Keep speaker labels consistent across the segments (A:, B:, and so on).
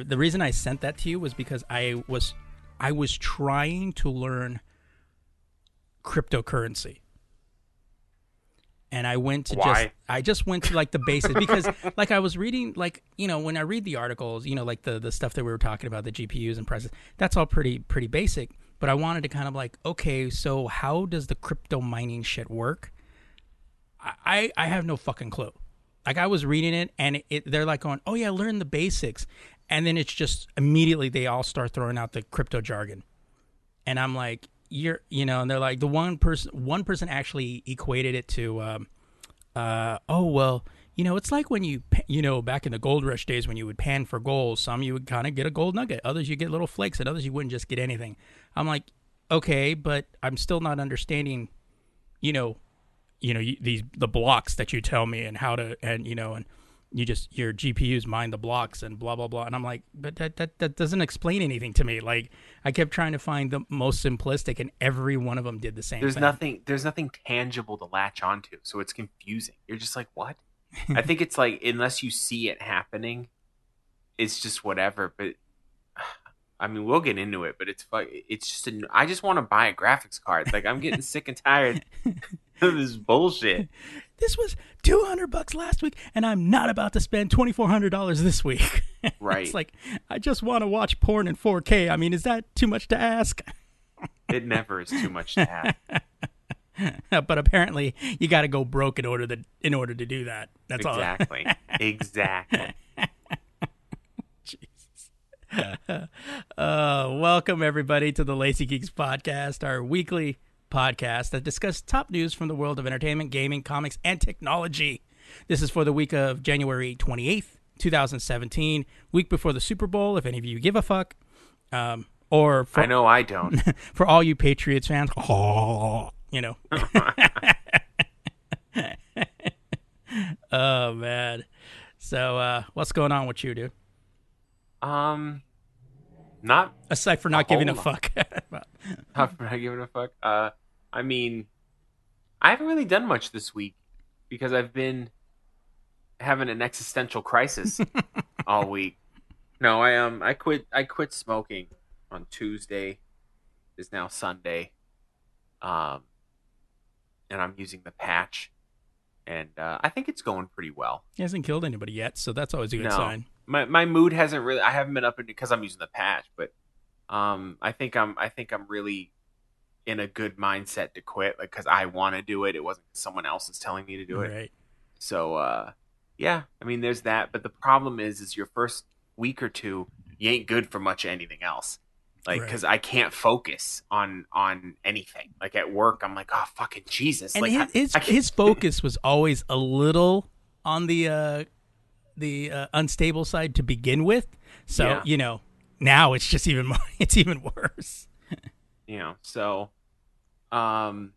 A: I, the reason I sent that to you was because I was I was trying to learn cryptocurrency. And I went to just I just went to like the basics because like I was reading like you know when I read the articles you know like the the stuff that we were talking about the GPUs and prices that's all pretty pretty basic. But I wanted to kind of like okay so how does the crypto mining shit work? I I, I have no fucking clue. Like I was reading it and it, it, they're like going, "Oh yeah, learn the basics," and then it's just immediately they all start throwing out the crypto jargon, and I'm like, "You're," you know, and they're like, the one person, one person actually equated it to, um, uh, "Oh well." You know, it's like when you, you know, back in the gold rush days when you would pan for gold. Some you would kind of get a gold nugget, others you get little flakes, and others you wouldn't just get anything. I'm like, okay, but I'm still not understanding, you know, you know these the blocks that you tell me and how to and you know and you just your GPUs mine the blocks and blah blah blah and I'm like but that that that doesn't explain anything to me like I kept trying to find the most simplistic and every one of them did the same
B: There's
A: thing.
B: nothing. There's nothing tangible to latch onto, so it's confusing. You're just like, what? I think it's like unless you see it happening, it's just whatever. But I mean, we'll get into it. But it's it's just. A, I just want to buy a graphics card. Like I'm getting sick and tired this bullshit.
A: this was 200 bucks last week and I'm not about to spend $2400 this week.
B: Right.
A: it's like I just want to watch porn in 4K. I mean, is that too much to ask?
B: It never is too much to have.
A: but apparently you got to go broke in order to in order to do that. That's all.
B: Exactly. exactly. Jesus.
A: Uh, welcome everybody to the Lazy Geeks podcast, our weekly podcast that discusses top news from the world of entertainment, gaming, comics, and technology. This is for the week of January 28th, 2017, week before the Super Bowl, if any of you give a fuck. Um, or for,
B: I know I don't.
A: for all you Patriots fans, oh, you know. oh man. So uh, what's going on with you, dude?
B: Um, not
A: Aside for not
B: A
A: giving a
B: lot.
A: fuck.
B: I'm not giving a fuck. Uh, I mean, I haven't really done much this week because I've been having an existential crisis all week. No, I um, I quit. I quit smoking on Tuesday. Is now Sunday. Um, and I'm using the patch, and uh, I think it's going pretty well.
A: He hasn't killed anybody yet, so that's always a good
B: No.
A: sign.
B: my my mood hasn't really I haven't been up because I'm using the patch, but um I think I'm I think I'm really in a good mindset to quit like cuz I want to do it. It wasn't someone else is telling me to do it.
A: Right.
B: So uh yeah, I mean there's that, but the problem is is your first week or two you ain't good for much of anything else. Like
A: Right.
B: cuz I can't focus on on anything. Like at work I'm like, "Oh fucking Jesus."
A: And
B: like
A: his
B: I-
A: his,
B: I
A: his focus was always a little on the uh, the uh, unstable side to begin with. So
B: Yeah.
A: you know now it's just even more. It's even worse.
B: you know so um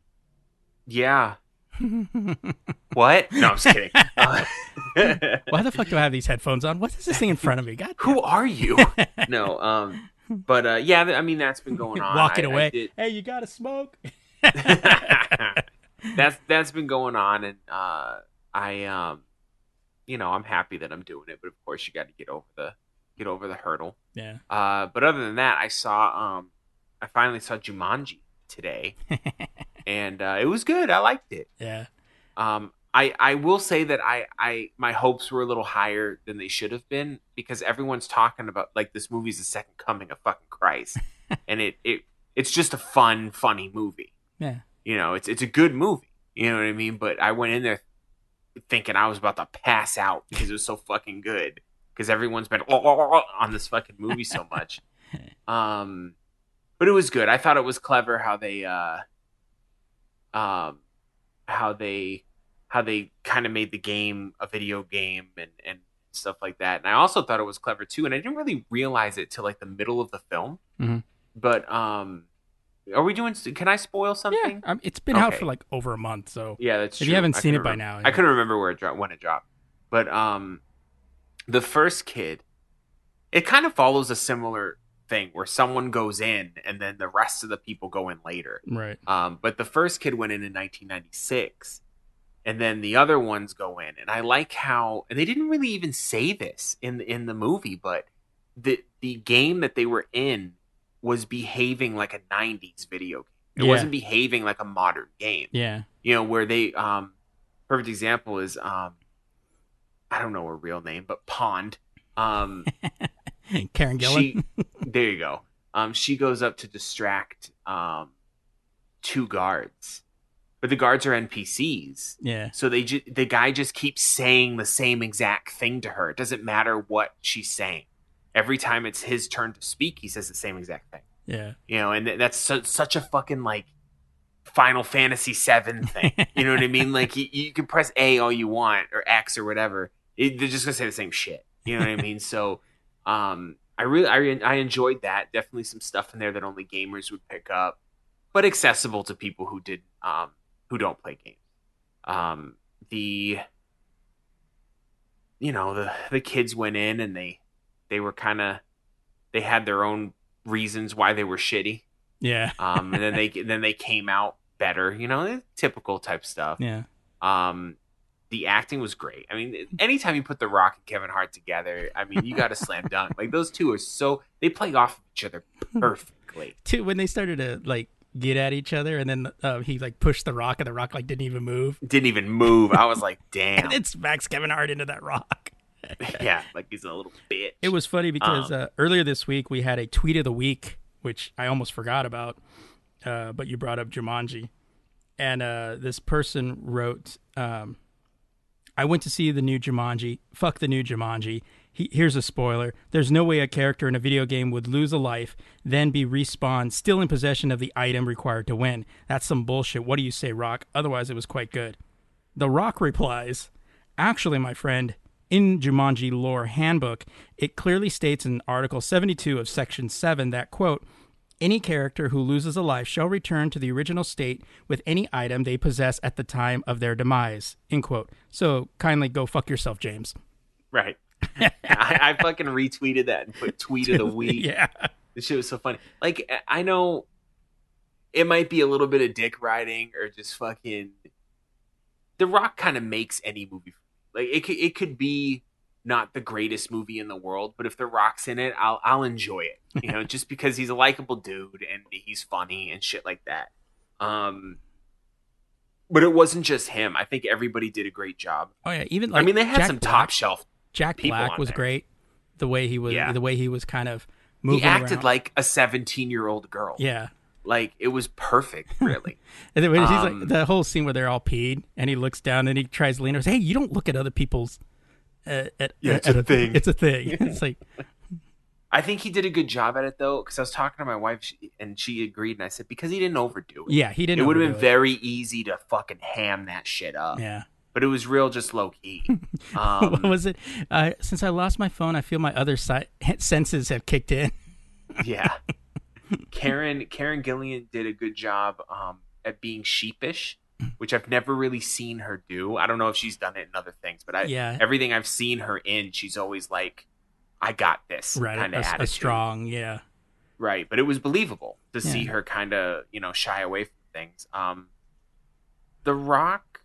B: yeah what no i'm just kidding uh,
A: Why the fuck do I have these headphones on? What is this thing in front of me? God,
B: Who are you? no, um, but uh, yeah, I mean that's been going on.
A: walking
B: I- I
A: away.
B: did-
A: Hey, you got to smoke?
B: that's that's been going on, and uh, I um, you know, I'm happy that I'm doing it, but of course you got to get over the get over the hurdle.
A: yeah.
B: Uh, but other than that, I saw um, I finally saw Jumanji today, and uh, it was good. I liked it.
A: Yeah.
B: Um, I I will say that I I my hopes were a little higher than they should have been because everyone's talking about like this movie's the second coming of fucking Christ, and it it it's just a fun funny movie.
A: Yeah.
B: You know, it's it's a good movie. You know what I mean? But I went in there thinking I was about to pass out because it was so fucking good. Because everyone's been on this fucking movie so much. Um, but it was good. I thought it was clever how they, uh, um, how they, how they kind of made the game a video game and and stuff like that. And I also thought it was clever too. And I didn't really realize it till like the middle of the film.
A: Mhm.
B: But um, are we doing? Can I spoil
A: Yeah.
B: something?
A: Um, it's been out for like over a month, so
B: Yeah, that's
A: If
B: true.
A: you haven't
B: I
A: seen it by
B: remember-
A: now,
B: I couldn't remember where it dropped when it dropped. But um, the first kid, it kind of follows a similar thing where someone goes in and then the rest of the people go in later.
A: right.
B: Um, but the first kid went in in 1996, and then the other ones go in. And I like how, and they didn't really even say this in in the movie, but the the game that they were in was behaving like a 90s video game. It
A: Yeah.
B: wasn't behaving like a modern game
A: Yeah.
B: you know where they um perfect example is um i don't know her real name but pond um
A: Karen Gillan.
B: she there you go um she goes up to distract um two guards but the guards are npcs
A: yeah.
B: so they ju- the guy just keeps saying the same exact thing to her it doesn't matter what she's saying every time it's his turn to speak he says the same exact thing
A: Yeah.
B: you know, and th- that's su- such a fucking like Final Fantasy Seven thing. You know what I mean? Like you, you can press A all you want or X or whatever. It, they're just gonna say the same shit. You know what I mean? So, um, I really, I, I enjoyed that. Definitely some stuff in there that only gamers would pick up, but accessible to people who did, um, who don't play games. Um, the, you know, the the kids went in and they, they were kind of, they had their own reasons why they were shitty.
A: Yeah.
B: Um, and then they then they came out better. You know, typical type stuff.
A: Yeah.
B: Um, the acting was great. I mean, anytime you put The Rock and Kevin Hart together, I mean, you got a slam dunk. Like those two are so they play off of each other perfectly.
A: Too when they started to like get at each other, and then uh, he like pushed the rock, and the rock like didn't even move.
B: Didn't even move. I was like, damn.
A: And it smacks Kevin Hart into that rock.
B: yeah, like he's a little bitch.
A: It was funny because
B: Um,
A: uh, earlier this week we had a tweet of the week, which I almost forgot about, uh, but you brought up Jumanji, and uh, this person wrote, um, "I went to see the new Jumanji. Fuck the new Jumanji. He, here's a spoiler: There's no way a character in a video game would lose a life, then be respawned, still in possession of the item required to win. That's some bullshit. What do you say, Rock? Otherwise, it was quite good." The Rock replies, Actually, my friend, in Jumanji Lore Handbook, it clearly states in Article 72 of Section 7 that, quote, any character who loses a life shall return to the original state with any item they possess at the time of their demise, end quote. So kindly go fuck yourself, James.
B: right. I, I fucking retweeted that and put tweet of the week.
A: yeah.
B: This shit was so funny. Like I know it might be a little bit of dick riding or just fucking. The Rock kind of makes any movie. Like it could it could be not the greatest movie in the world, but if The Rock's in it, I'll I'll enjoy it. You know, just because he's a likable dude and he's funny and shit like that. Um. But it wasn't just him. I think everybody did a great job.
A: Oh yeah, even like
B: I mean, they had
A: Jack
B: some
A: Black,
B: top shelf.
A: Jack Black was
B: there.
A: great. The way he was,
B: Yeah.
A: the way he was kind of moving.
B: He acted
A: around.
B: like a seventeen-year-old girl.
A: yeah.
B: like it was perfect. Really.
A: And then when he's
B: Um,
A: like the whole scene where they're all peed, and he looks down and he tries to lean over. Hey, you don't look at other people's. Uh, at,
B: Yeah,
A: at-
B: it's a thing.
A: It's a thing. it's like
B: I think he did a good job at it though, because I was talking to my wife she, and she agreed, and I said because he didn't overdo it.
A: yeah, he didn't.
B: it would have been
A: overdo
B: very easy to fucking ham that shit up,
A: Yeah.
B: but it was real, just low key.
A: what
B: Um,
A: was it? Uh, since I lost my phone, I feel my other si- senses have kicked in.
B: yeah, Karen Karen Gillan did a good job um, at being sheepish which I've never really seen her do. I don't know if she's done it in other things, but I
A: Yeah.
B: everything I've seen her in, she's always like, "I got this,"
A: right,
B: kind
A: a,
B: of
A: a
B: attitude.
A: strong, yeah,
B: right? But it was believable to see her kind of you know shy away from things. Um, the Rock,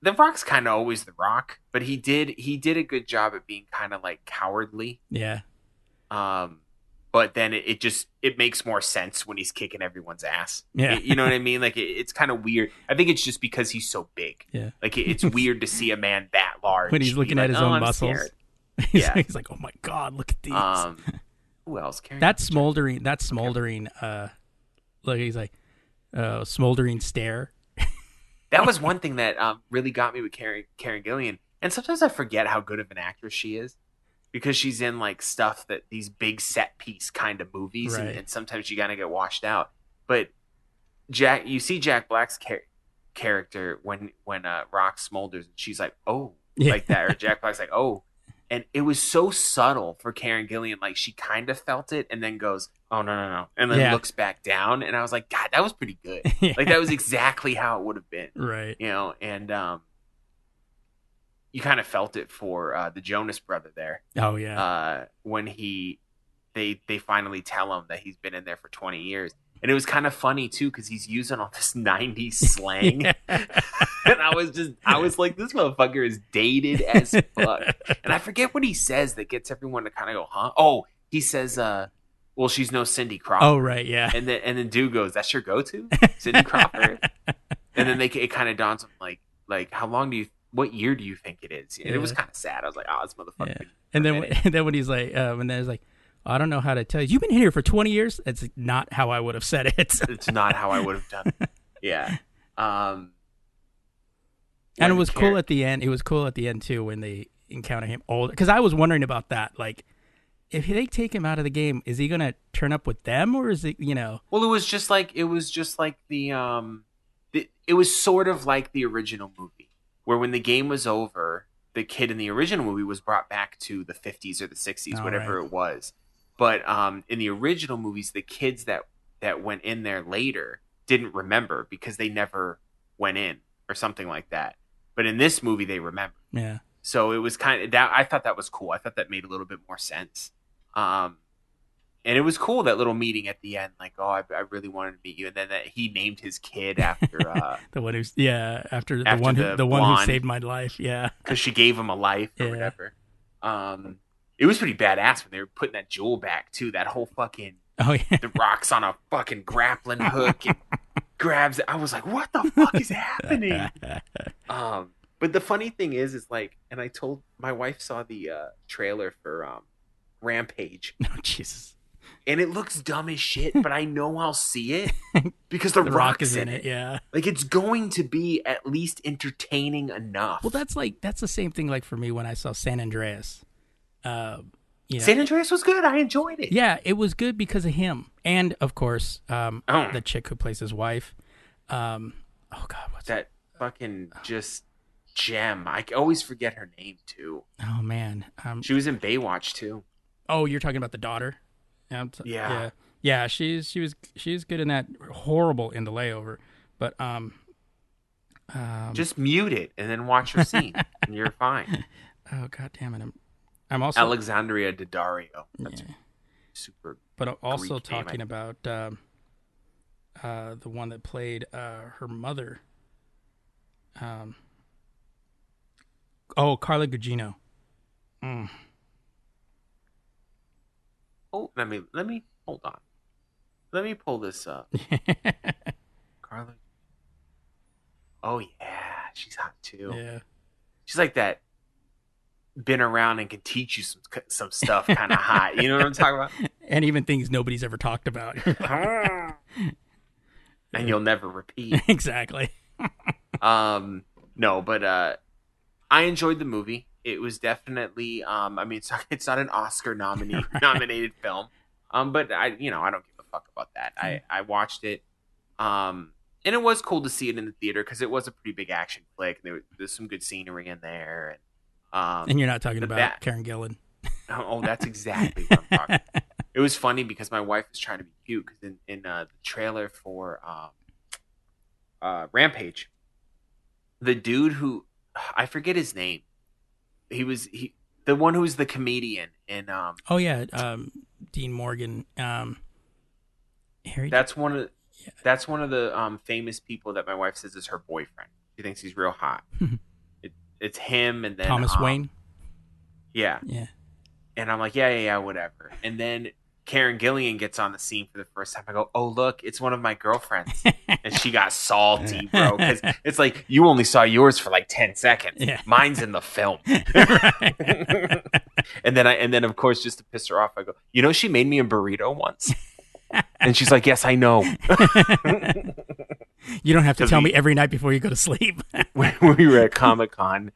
B: the Rock's kind of always the Rock, but he did he did a good job at being kind of like cowardly.
A: yeah,
B: Um, but then it, it just it makes more sense when he's kicking everyone's ass.
A: Yeah.
B: Y- you know what I mean. Like it, it's kind of weird. I think it's just because he's so big.
A: yeah.
B: Like it, it's weird to see a man that large
A: When he's looking
B: like,
A: at his
B: "Oh,
A: own
B: I'm
A: muscles, he's,
B: Yeah.
A: he's like, "Oh my god, look at these."
B: Um, who else? Karen?
A: that smoldering, that smoldering. Uh, look, he's like, uh, smoldering stare.
B: that was one thing that um, really got me with Karen, Karen Gillan. And sometimes I forget how good of an actress she is because she's in like stuff that these big set piece kind of movies, and, and sometimes you gotta get washed out. But Jack, you see Jack Black's char- character when when uh, Rock smolders, and she's like, "Oh,"
A: Yeah.
B: like that, or Jack Black's like, "Oh." And it was so subtle for Karen Gillan, like she kind of felt it, and then goes, "Oh no, no, no," and then
A: Yeah.
B: looks back down, and I was like, "God, that was pretty good."
A: Yeah.
B: Like that was exactly how it would have been
A: right.
B: you know, and um, you kind of felt it for uh, the Jonas brother there
A: Oh yeah.
B: uh, when he they they finally tell him that he's been in there for 20 years. And it was kind of funny too because he's using all this 90s slang. and I was just, I was like, this motherfucker is dated as fuck. And I forget what he says that gets everyone to kind of go, huh? Oh, he says, uh, well, she's no Cindy Crawford.
A: oh right. Yeah.
B: And then and then dude goes, "That's your go-to, Cindy Crawford." and then they it kind of dawns on like like how long do you what year do you think it is? And it was kind of sad. I was like, "Oh, this motherfucker."
A: Yeah. And then,
B: minute.
A: and then when he's like, uh, when there's like, I don't know how to tell you. You've been here for 20 years. It's not how I would have said it.
B: It's not how I would have done. it. Yeah. Um.
A: and it was
B: Karen-
A: cool at the end. It was cool at the end too when they encounter him older. Because I was wondering about that. Like, if they take him out of the game, is he gonna turn up with them, or is it, you know?
B: Well, it was just like it was just like the um, the, it was sort of like the original movie, where when the game was over, the kid in the original movie was brought back to the fifties or the sixties,
A: Oh,
B: whatever
A: right.
B: it was. But um, in the original movies, the kids that that went in there later didn't remember because they never went in or something like that. But in this movie, they remember.
A: Yeah.
B: So it was kind of that. I thought that was cool. I thought that made a little bit more sense. Um, and it was cool that little meeting at the end. Like, oh, I, I really wanted to meet you, and then that he named his kid after uh,
A: The one who's yeah after the
B: After
A: one who,
B: the
A: the, one who saved my life. Yeah.
B: because she gave him a life or
A: Yeah.
B: whatever. Um, it was pretty badass when they were putting that jewel back too. That whole fucking
A: Oh yeah.
B: the rocks on a fucking grappling hook and grabs it. I was like, what the fuck is happening? Um, but the funny thing is, is like, and I told my wife saw the uh, trailer for um, Rampage,
A: oh Jesus.
B: And it looks dumb as shit, but I know I'll see it because the,
A: The
B: rock
A: Rock is in it. Yeah.
B: Like it's going to be at least entertaining enough.
A: Well, that's like that's the same thing like for me when I saw San Andreas. Uh, you know,
B: San Andreas was good. I enjoyed it.
A: yeah, it was good because of him, and of course, um,
B: Oh.
A: the chick who plays his wife. Um, oh God, what's
B: That fucking just gem. I always forget her name too.
A: Oh man. Um,
B: She was in Baywatch too.
A: oh, you're talking about the daughter. Yeah.
B: Yeah.
A: yeah. She's she was she's good in that horrible in the layover, but um, um
B: Just mute it and then watch her scene, and you're fine.
A: oh God damn it, I'm I'm also
B: Alexandria Daddario. That's
A: yeah.
B: super.
A: but also
B: Greek name,
A: talking about um, uh, the one that played uh, her mother. Um, oh, Carla Gugino. Mm.
B: Oh, let me let me hold on. Let me pull this up. Carla. Oh yeah, she's hot too.
A: yeah.
B: She's like that. Been around and can teach you some some stuff, kind of hot. You know what I'm talking about?
A: And even things nobody's ever talked about.
B: about? and you'll never repeat.
A: exactly.
B: Um, no, but uh, I enjoyed the movie. It was definitely. Um, I mean, it's not, it's not an Oscar nominee nominated film. Um, but I, you know, I don't give a fuck about that. I I watched it. Um, and it was cool to see it in the theater because it was a pretty big action flick. There was, there's some good scenery in there, and um,
A: And you're not talking about
B: bat-
A: Karen Gillan.
B: oh, that's exactly what I'm talking. about. It was funny because my wife was trying to be cute because in in uh, the trailer for um, uh, Rampage. The dude who I forget his name. He was he the one who was the comedian in um
A: Oh yeah, um, Dean Morgan. Um, Harry.
B: that's one of that's one of the um famous people that my wife says is her boyfriend. She thinks he's real hot. it, it's him and then
A: Thomas
B: um,
A: Wayne.
B: Yeah.
A: Yeah.
B: And I'm like, yeah, yeah, yeah, whatever. And then Karen Gillan gets on the scene for the first time. I go, oh, look, it's one of my girlfriends. and she got salty, bro. Because it's like, you only saw yours for like 10 seconds.
A: Yeah.
B: Mine's in the film. And then I, and then of course, just to piss her off, I go, you know, she made me a burrito once. and she's like, yes, I know.
A: you don't have to tell
B: we-
A: me every night before you go to sleep.
B: when we were at Comic Con,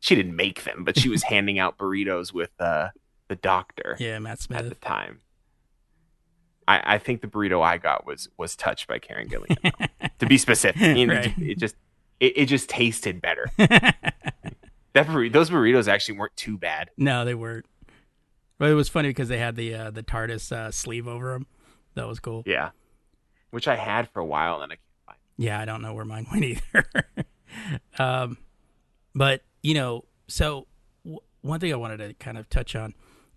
B: she didn't make them, but she was handing out burritos with uh, the doctor.
A: yeah, Matt Smith
B: at the time. I, I think the burrito I got was was touched by Karen Gillan. to be specific, You know,
A: Right.
B: it just it, it just tasted better. That burrito, those burritos actually weren't too bad.
A: no, they weren't. But it was funny because they had the uh, the TARDIS uh, sleeve over them. That was cool.
B: Yeah, which I had for a while, and I can't find.
A: Yeah, I don't know where mine went either. um, but you know, so w- one thing I wanted to kind of touch on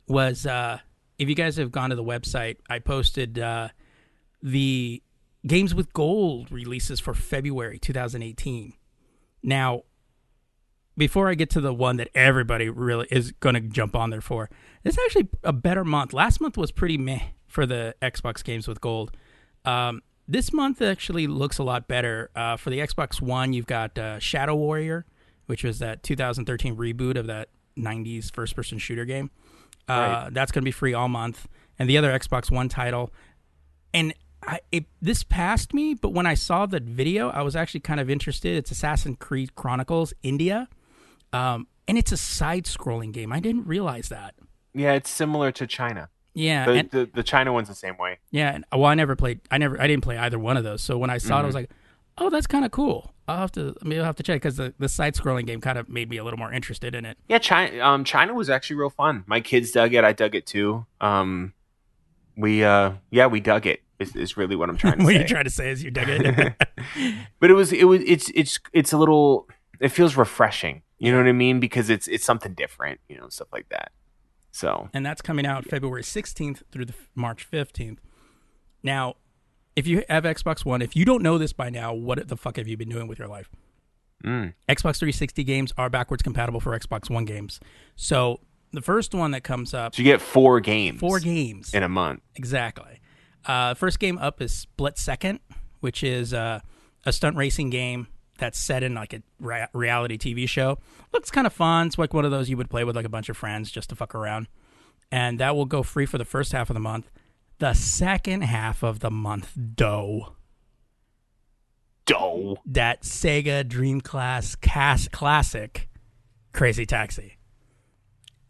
A: was uh, if you guys have gone to the website, I posted uh, the games with gold releases for February 2018. Now, before I get to the one that everybody really is going to jump on there for, it's actually a better month. Last month was pretty meh for the Xbox games with gold. Um, this month actually looks a lot better. Uh, for the Xbox One, you've got uh, Shadow Warrior, which was that 2013 reboot of that 90s first person shooter game. Uh,
B: Right.
A: That's going to be free all month. And the other Xbox One title. And I, it, this passed me, but when I saw the video, I was actually kind of interested. It's Assassin's Creed Chronicles India. Um, and it's a side scrolling game. I didn't realize that.
B: Yeah, it's similar to China.
A: Yeah.
B: The,
A: and,
B: the the China one's the same way.
A: yeah. And, well, I never played, I never, I didn't play either one of those. So when I saw it, I was like, oh, that's kind of cool. I'll have to, maybe I'll have to check because the, the side scrolling game kind of made me a little more interested in it.
B: Yeah, China. Um, China was actually real fun. My kids dug it. I dug it too. Um, we uh, yeah, we dug it. Is, is really what I'm trying to
A: what
B: say.
A: you're trying to say is you dug it.
B: but it was it was it's it's it's a little it feels refreshing you know what i mean because it's it's something different you know stuff like that so
A: and that's coming out February 16th through the March 15th. Now, if you have Xbox One, if you don't know this by now, what the fuck have you been doing with your life?
B: mm,
A: Xbox 360 games are backwards compatible for Xbox One games. So the first one that comes up,
B: so you get four games
A: four games
B: in a month
A: exactly. Uh, first game up is Split Second, which is uh, a stunt racing game that's set in like a rea- reality TV show. Looks kind of fun. It's like one of those you would play with like a bunch of friends just to fuck around. And that will go free for the first half of the month. The second half of the month, dough.
B: dough
A: That Sega Dreamcast cast classic, Crazy Taxi.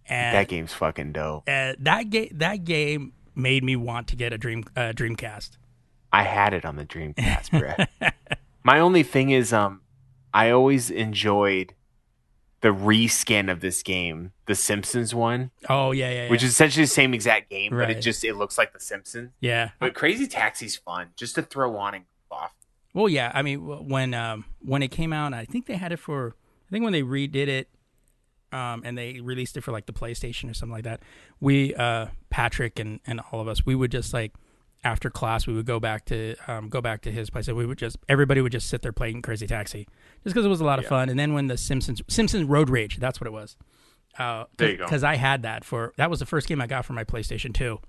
A: And
B: that game's fucking dope
A: uh, that game that game made me want to get a dream uh, Dreamcast.
B: i had it on the dreamcast bruh. my only thing is um i always enjoyed the reskin of this game the simpsons one
A: Oh yeah, yeah, yeah.
B: which is essentially the same exact game but
A: Right.
B: it just it looks like the simpsons
A: yeah.
B: but crazy taxi's fun just to throw on and off
A: Well, yeah. I mean, when um, when it came out, I think they had it for. I think when they redid it, um, and they released it for like the PlayStation or something like that. We, uh, Patrick and and all of us, we would just like after class, we would go back to um, go back to his place, and we would just everybody would just sit there playing Crazy Taxi, just because it was a lot of
B: Yeah.
A: fun. And then when the Simpsons Simpsons Road Rage, that's what it was. Uh,
B: There you go.
A: Because I had that for that was the first game I got for my PlayStation Two,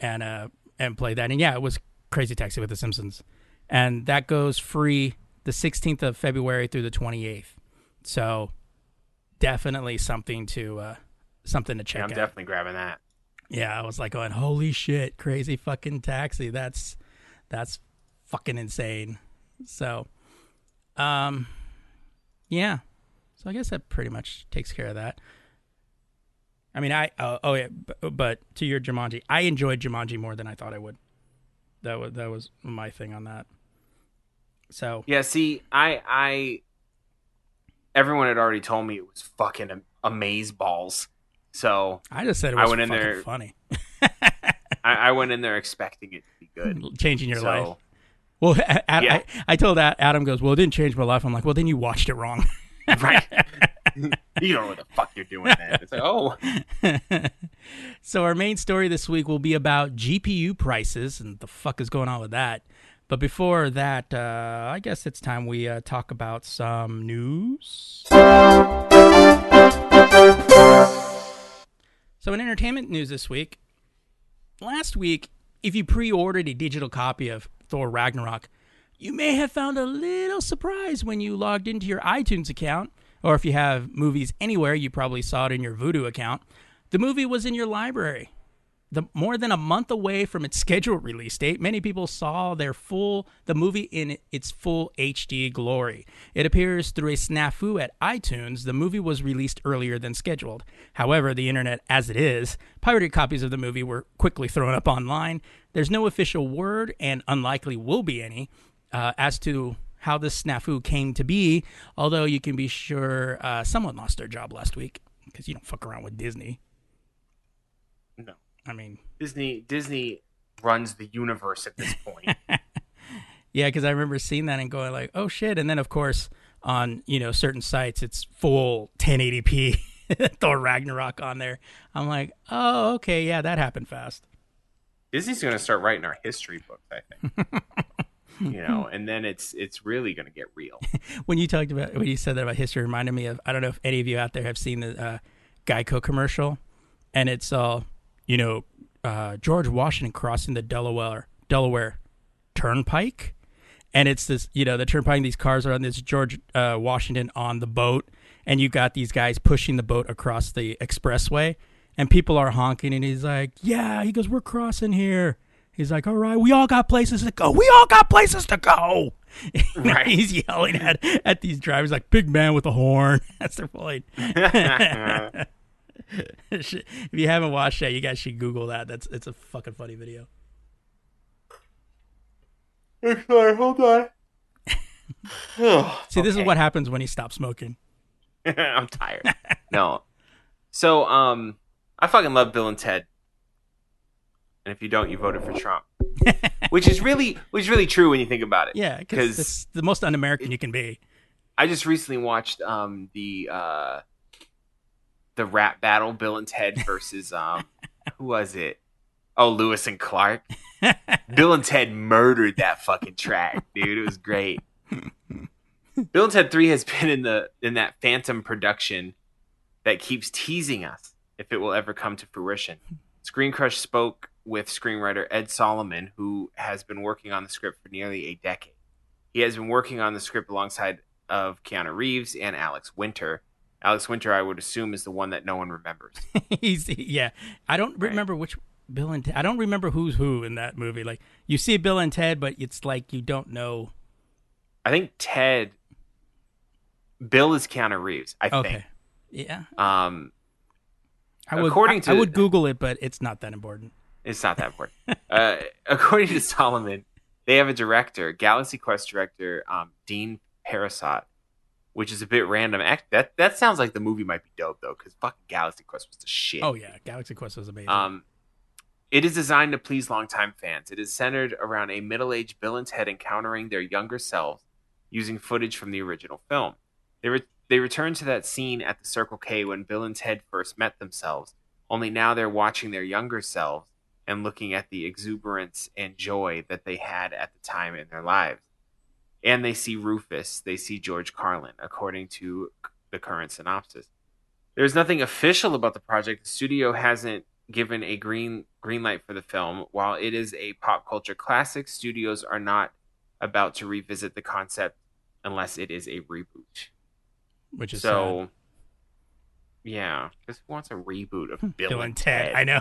A: and uh and played that. And yeah, it was Crazy Taxi with the Simpsons, and that goes free the 16th of February through the 28th. So definitely something to uh something to check
B: yeah, i'm
A: out.
B: definitely grabbing that
A: yeah, I was like going, holy shit, crazy fucking taxi. That's that's fucking insane. So, um, yeah. So I guess that pretty much takes care of that. I mean, I oh, oh yeah, but, but to your Jumanji, I enjoyed Jumanji more than I thought I would. That was that was my thing on that. So
B: Yeah, see, I I everyone had already told me it was fucking am- amaze balls. So
A: I just said it
B: I went in there-
A: funny,
B: I, I went in there expecting it to be good.
A: changing your
B: so,
A: life. Well, Ad,
B: Yeah.
A: I, I told Ad, Adam goes, well, it didn't change my life. I'm like, well, then you watched it wrong.
B: right. you don't know what the fuck you're doing then. It's like, oh,
A: so our main story this week will be about GPU prices and the fuck is going on with that. But before that, uh, I guess it's time we uh, talk about some news. So, in entertainment news this week, last week, if you pre ordered a digital copy of Thor Ragnarok, you may have found a little surprise when you logged into your iTunes account, or if you have movies anywhere, you probably saw it in your Vudu account. The movie was in your library. The more than a month away from its scheduled release date, many people saw their full the movie in its full HD glory. It appears through a snafu at iTunes. The movie was released earlier than scheduled. However, the internet as it is, pirated copies of the movie were quickly thrown up online. There's no official word, and unlikely will be any, uh, as to how this snafu came to be. Although you can be sure uh, someone lost their job last week because you don't fuck around with Disney. I mean,
B: Disney Disney runs the universe at this point.
A: Yeah, because I remember seeing that and going like, "Oh shit!" And then of course on you know certain sites it's full 1080p Thor Ragnarok on there. I'm like, "Oh okay, yeah, that happened fast."
B: Disney's going to start writing our history books, I think. you know, and then it's it's really going to get real.
A: When you talked about when you said that about history, it reminded me of I don't know if any of you out there have seen the uh, Geico commercial, and it's all you know uh, George Washington crossing the Delaware Delaware Turnpike, and it's this you know the turnpike. These cars are on this George uh, Washington on the boat, and you got these guys pushing the boat across the expressway, and people are honking, and he's like, "Yeah," he goes, "We're crossing here." He's like, "All right, we all got places to go. We all got places to go."
B: Right.
A: he's yelling at at these drivers like, "Big man with a horn." That's their point. if you haven't watched that, you guys should Google that. That's it's a fucking funny video.
B: Sorry, hold on.
A: See, this is what happens when you stop smoking.
B: I'm tired. No. So, um, I fucking love Bill and Ted. And if you don't, you voted for Trump. which is really, which is really true when you think about it.
A: Yeah, because it's the most un-American you can be.
B: I just recently watched um the uh the rap battle Bill and Ted versus um who was it? Oh, Lewis and Clark. Bill and Ted murdered that fucking track, dude. It was great. Bill and Ted 3 has been in the in that phantom production that keeps teasing us if it will ever come to fruition. Screen Crush spoke with screenwriter Ed Solomon, who has been working on the script for nearly a decade. He has been working on the script alongside of Keanu Reeves and Alex Winter. Alex Winter, I would assume, is the one that no one remembers.
A: He's yeah. I don't
B: Right.
A: remember which Bill and Ted. I don't remember who's who in that movie. Like you see Bill and Ted, but it's like you don't know.
B: I think Ted, Bill is Keanu Reeves. I
A: Okay.
B: think.
A: Yeah,
B: Um,
A: I would.
B: According
A: I,
B: to-
A: I would Google it, but it's not that important.
B: It's not that important. uh, according to Solomon, they have a director, Galaxy Quest director um, Dean Parisot, which is a bit random. Act that that sounds like the movie might be dope though, because fucking Galaxy Quest was the shit.
A: Oh yeah, Galaxy Quest was amazing.
B: Um, it is designed to please longtime fans. It is centered around a middle-aged Bill and Ted encountering their younger selves using footage from the original film. They re- they return to that scene at the Circle K when Bill and Ted first met themselves. Only now they're watching their younger selves and looking at the exuberance and joy that they had at the time in their lives. And they see Rufus, they see George Carlin, according to the current synopsis. There's nothing official about the project. The studio hasn't given a green green light for the film. While it is a pop culture classic, studios are not about to revisit the concept unless it is a reboot.
A: which is
B: so,
A: sad.
B: yeah, because who wants a reboot of hmm, Bill,
A: Bill and Ted. I know.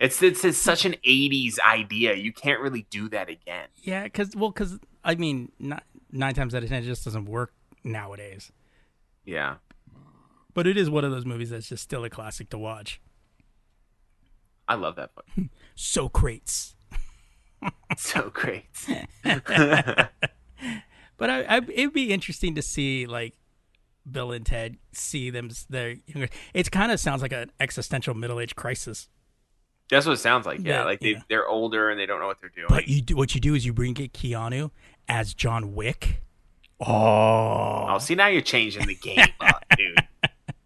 B: It's, it's it's such an '80s idea. You can't really do that again.
A: yeah, because well, because I mean, not, nine times out of ten, it just doesn't work nowadays.
B: Yeah,
A: But it is one of those movies that's just still a classic to watch.
B: I love that book.
A: Socrates.
B: so great.
A: But I, I, it'd be interesting to see like Bill and Ted see them their younger. It kind of sounds like an existential middle age crisis.
B: That's what it sounds like. Yeah,
A: Yeah,
B: like they
A: yeah.
B: they're older and they don't know what they're doing.
A: But you do what you do is you bring it Keanu as John Wick. Oh,
B: oh, see now you're changing the game up, dude.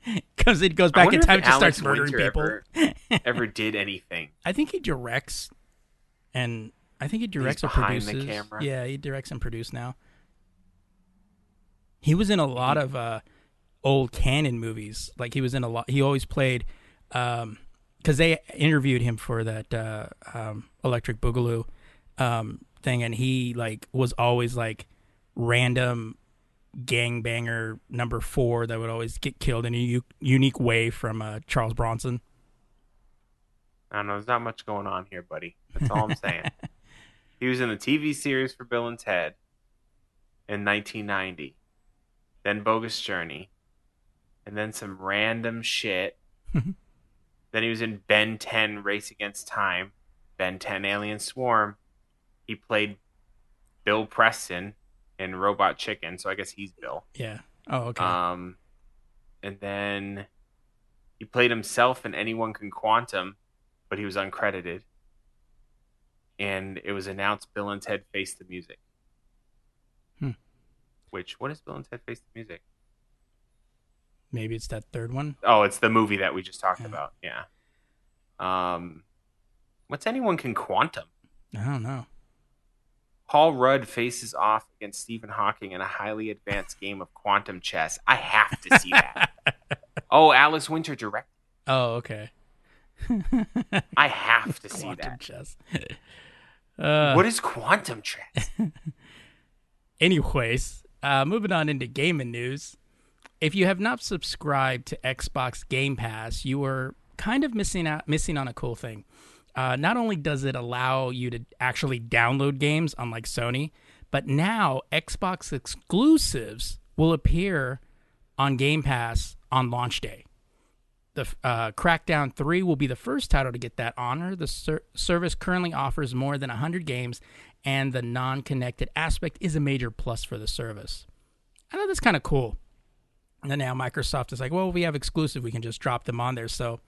A: because it goes back in time and just
B: Alex
A: starts murdering
B: Winter
A: people.
B: Ever, ever did anything?
A: I think he directs, and I think he directs or
B: behind the
A: produces.
B: camera.
A: Yeah, he directs and produces now. He was in a lot of uh, old Cannon movies. Like he was in a lot. He always played, because they interviewed him for that uh, um, Electric Boogaloo um, thing, and he like was always like random gangbanger number four that would always get killed in a u- unique way from uh, Charles Bronson.
B: I don't know. There's not much going on here, buddy. That's all I'm saying. he was in the TV series for Bill and Ted in 1990, then Bogus Journey, and then some random shit. then he was in Ben 10 Race Against Time, Ben 10 Alien Swarm. He played Bill Preston in Robot Chicken, so I guess he's Bill.
A: Yeah. Oh, okay.
B: Um, and then he played himself in Anyone Can Quantum, but he was uncredited. And it was announced Bill and Ted Face the Music.
A: Hmm.
B: Which, what is Bill and Ted Face the Music?
A: Maybe it's that third one.
B: Oh, it's the movie that we just talked
A: Yeah.
B: about. Yeah. Um, what's Anyone Can Quantum?
A: I don't know.
B: Paul Rudd faces off against Stephen Hawking in a highly advanced game of quantum chess. I have to see that. oh, Alex Winter directed.
A: Oh, okay.
B: I have to see
A: Quantum
B: that.
A: chess. Uh,
B: what is quantum chess?
A: anyways, uh, moving on into gaming news. If you have not subscribed to Xbox Game Pass, you are kind of missing out, missing on a cool thing. Uh, not only does it allow you to actually download games, unlike Sony, but now Xbox exclusives will appear on Game Pass on launch day. The uh, Crackdown 3 will be the first title to get that honor. The ser- service currently offers more than 100 games, and the non connected aspect is a major plus for the service. I thought that's kind of cool. And now Microsoft is like, well, we have exclusive, we can just drop them on there. So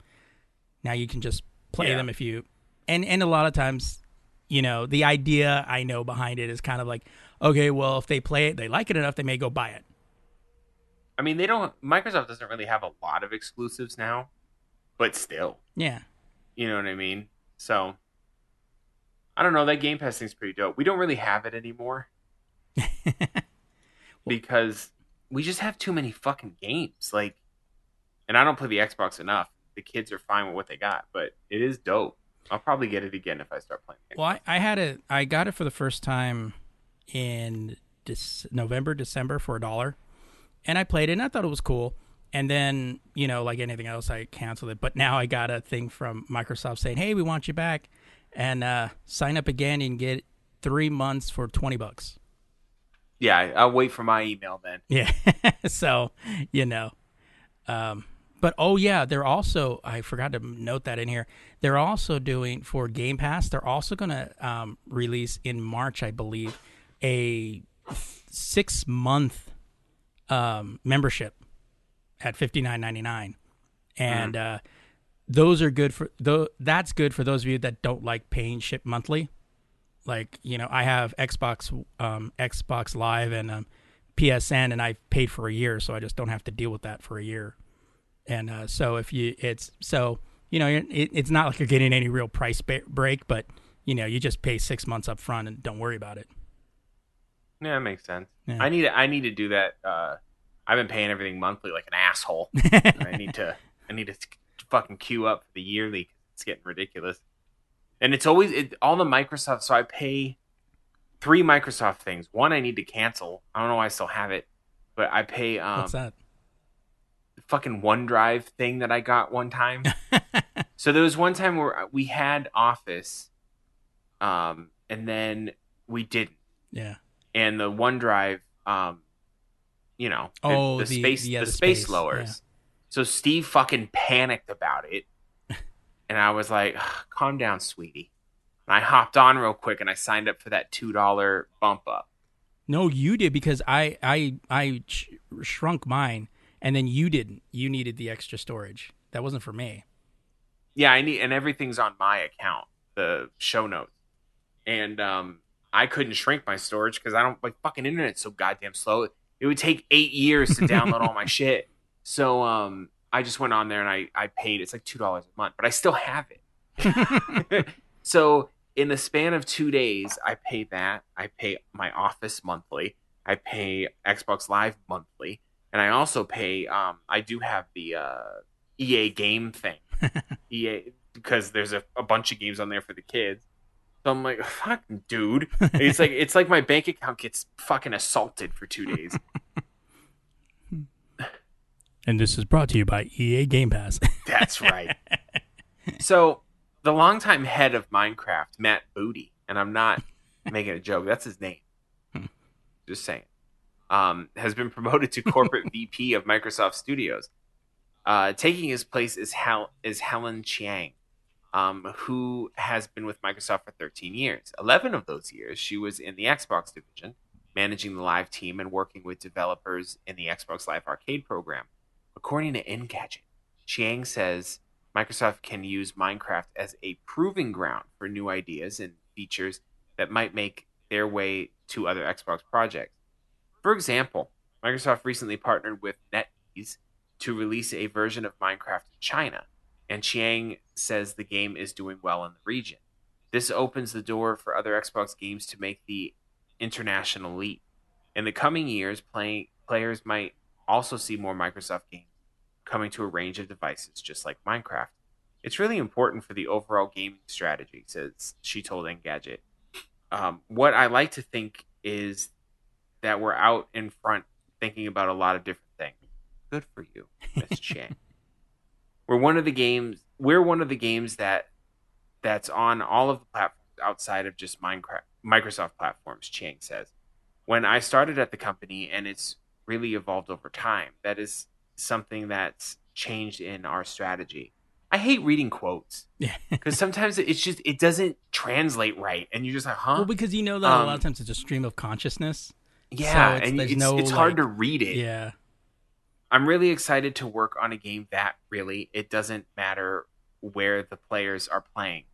A: now you can just play
B: Yeah.
A: them if you. And, and a lot of times, you know, the idea I know behind it is kind of like, okay, well, if they play it, they like it enough, they may go buy it.
B: I mean, they don't. Microsoft doesn't really have a lot of exclusives now, but still,
A: Yeah.
B: you know what I mean. So, I don't know. That Game Pass thing's pretty dope. We don't really have it anymore because we just have too many fucking games. Like, and I don't play the Xbox enough. The kids are fine with what they got, but it is dope. I'll probably get it again if I start playing. It.
A: Well, I, I had it. I got it for the first time in Dec- November, December for a dollar, and I played it. and I thought it was cool. And then, you know, like anything else, I canceled it. But now I got a thing from Microsoft saying, "Hey, we want you back, and uh, sign up again and get three months for twenty bucks."
B: Yeah, I'll wait for my email then.
A: Yeah. so, you know. Um, but oh yeah, they're also I forgot to note that in here. They're also doing for Game Pass. They're also going to um, release in March, I believe, a six month um, membership at fifty nine ninety nine, and uh, those are good for though. That's good for those of you that don't like paying ship monthly like you know i have xbox um xbox live and um psn and I've paid for a year so i just don't have to deal with that for a year and uh so if you it's so you know it, it's not like you're getting any real price ba- break but you know you just pay six months up front and don't worry about it
B: Yeah, that makes sense.
A: Yeah.
B: I need to, I need to do that. Uh, I've been paying everything monthly like an asshole. I need to I need to fucking queue up for the yearly. It's getting ridiculous. And it's always it, all the Microsoft. So I pay three Microsoft things. One I need to cancel. I don't know why I still have it, but I pay um,
A: what's that
B: fucking OneDrive thing that I got one time. so there was one time where we had Office, um, and then we didn't
A: yeah
B: and the OneDrive, um, you know, the,
A: Oh,
B: the
A: the-
B: space,
A: yeah,
B: the,
A: the
B: space,
A: space,
B: lowers.
A: yeah.
B: So Steve fucking panicked about it, and I was like, "Calm down, sweetie." And I hopped on real quick, and I signed up for that two dollar bump up.
A: no you did because i i i sh- shrunk mine and then you didn't you needed the extra storage that wasn't for me
B: yeah, I need and everything's on my account, the show notes. And um I couldn't shrink my storage because I don't like fucking internet's so goddamn slow. It would take eight years to download all my shit. So um I just went on there and I, I paid it's like two dollars a month, but I still have it. so in the span of two days, I pay that. I pay my office monthly. I pay Xbox Live monthly, and I also pay. Um, I do have the uh, EA game thing, EA because there's a, a bunch of games on there for the kids. So I'm like, fucking dude. It's like it's like my bank account gets fucking assaulted for two days.
A: And this is brought to you by EA Game Pass.
B: That's right. So the longtime head of Minecraft, Matt Booty, and I'm not making a joke, that's his name. Just saying. Um, has been promoted to corporate VP of Microsoft Studios. Uh, taking his place is is Helen Chiang, um, who has been with Microsoft for 13 years. 11 of those years, she was in the Xbox division, managing the live team and working with developers in the Xbox Live Arcade program. According to Engadget, Chiang says Microsoft can use Minecraft as a proving ground for new ideas and features that might make their way to other Xbox projects. For example, Microsoft recently partnered with NetEase to release a version of Minecraft in China, and Chiang says the game is doing well in the region. This opens the door for other Xbox games to make the international leap. In the coming years, play, players might also see more Microsoft games coming to a range of devices, just like Minecraft. It's really important for the overall gaming strategy, says she told Engadget. Um, what I like to think is that we're out in front thinking about a lot of different things. Good for you, Miss Chang. we're one of the games. We're one of the games that that's on all of the platforms outside of just Minecraft, Microsoft platforms. Chang says. When I started at the company, and it's really evolved over time. That is something that's changed in our strategy. I hate reading quotes because sometimes it's just it doesn't translate right, and you're just like, huh?
A: well, because you know that a lot
B: Um,
A: of times it's a stream of consciousness.
B: Yeah,
A: it's-
B: and it's,
A: no,
B: it's hard
A: like-
B: to read it.
A: Yeah.
B: I'm really excited to work on a game that really it doesn't matter where the players are playing.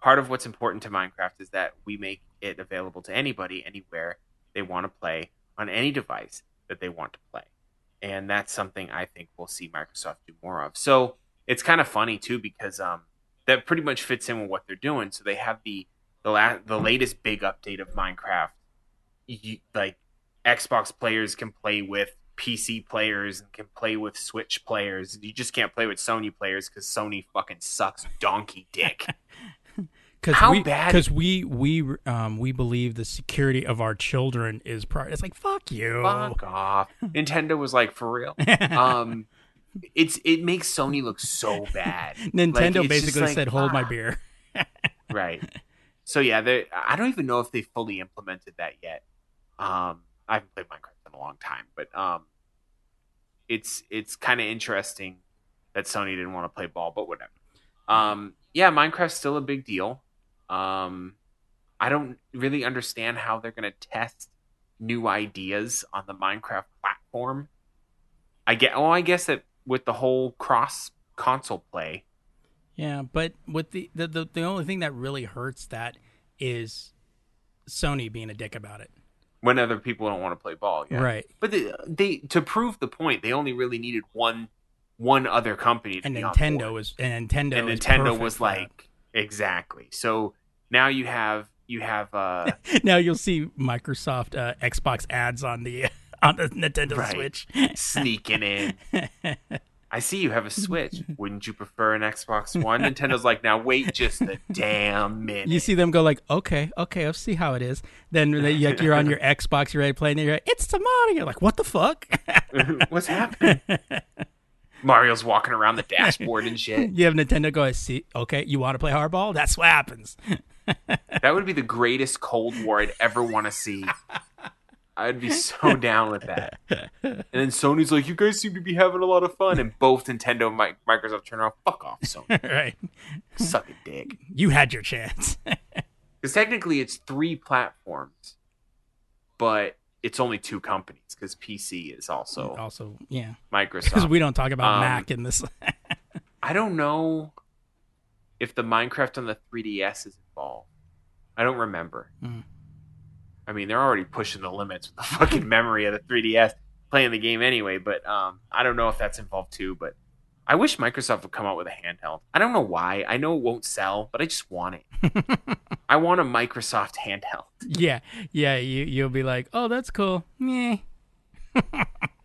B: Part of what's important to Minecraft is that we make it available to anybody, anywhere they want to play on any device that they want to play. And that's something I think we'll see Microsoft do more of. So it's kind of funny too because um, that pretty much fits in with what they're doing. So they have the the la- the latest big update of Minecraft. You, like Xbox players can play with PC players and can play with Switch players. You just can't play with Sony players because Sony fucking sucks donkey dick.
A: Cause
B: How
A: we, Because we we um we believe the security of our children is prior. It's like fuck you.
B: Fuck off. Nintendo was like, for real. Um, it's it makes Sony look so bad.
A: Nintendo
B: Like,
A: basically
B: like,
A: said, "Hold my
B: ah.
A: beer."
B: right. So yeah, I don't even know if they fully implemented that yet. Um, I haven't played Minecraft in a long time, but um, it's it's kind of interesting that Sony didn't want to play ball, but whatever. Um, yeah, Minecraft's still a big deal. Um, I don't really understand how they're going to test new ideas on the Minecraft platform. I get. Oh, I guess that with the whole cross console play,
A: Yeah, but with the, the the the only thing that really hurts that is Sony being a dick about it.
B: When other people don't want to play ball. Yeah.
A: Right.
B: But they, they to prove the point, they only really needed one one other company to
A: And Nintendo was and Nintendo
B: and Nintendo was like exactly. So now you have you have uh
A: now you'll see Microsoft uh, Xbox ads on the on the Nintendo
B: Right.
A: Switch.
B: sneaking in. I see you have a Switch. Wouldn't you prefer an Xbox One? Nintendo's like, now wait just a damn minute.
A: You see them go like, okay, okay, I'll see how it is. Then they, like, you're on your Xbox, you're ready to play, and you're like, it's Tamara. You're like, what the fuck?
B: What's happening? Mario's walking around the dashboard and shit.
A: you have Nintendo go, see, okay, you want to play hardball? That's what happens.
B: That would be the greatest Cold War I'd ever want to see. I'd be so down with that. And then Sony's like, "You guys seem to be having a lot of fun," and both Nintendo and Microsoft turn around, "Fuck off, Sony,
A: right.
B: suck a dick."
A: You had your chance.
B: Because technically, it's three platforms, but it's only two companies because PC is also
A: also, yeah.
B: Microsoft.
A: Because we don't talk about
B: Um,
A: Mac in this.
B: I don't know if the Minecraft on the 3DS is involved. I don't remember.
A: Mm.
B: I mean, they're already pushing the limits with the fucking memory of the 3DS playing the game anyway, but um, I don't know if that's involved too, but I wish Microsoft would come out with a handheld. I don't know why. I know it won't sell, but I just want it. I want a Microsoft handheld.
A: Yeah, yeah. You you'll be like, oh, that's cool. Meh.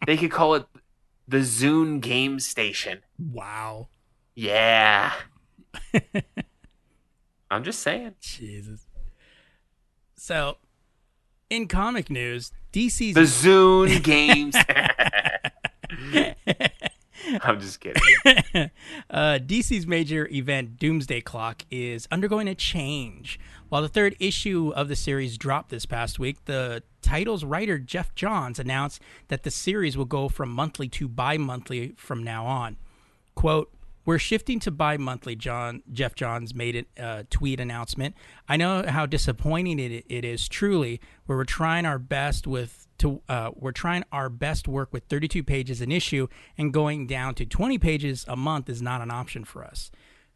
B: They could call it the Zune Game Station.
A: Wow.
B: Yeah. I'm just saying.
A: Jesus. So, in comic news, DC's
B: The Zune Games. I'm just kidding.
A: uh, DC's major event, Doomsday Clock, is undergoing a change. While the third issue of the series dropped this past week, the title's writer, Geoff Johns, announced that the series will go from monthly to bi monthly from now on. Quote, we're shifting to bi-monthly. John Geoff Johns made a uh, tweet announcement. I know how disappointing it, it is. Truly, where we're trying our best with to uh, we're trying our best work with 32 pages an issue, and going down to 20 pages a month is not an option for us.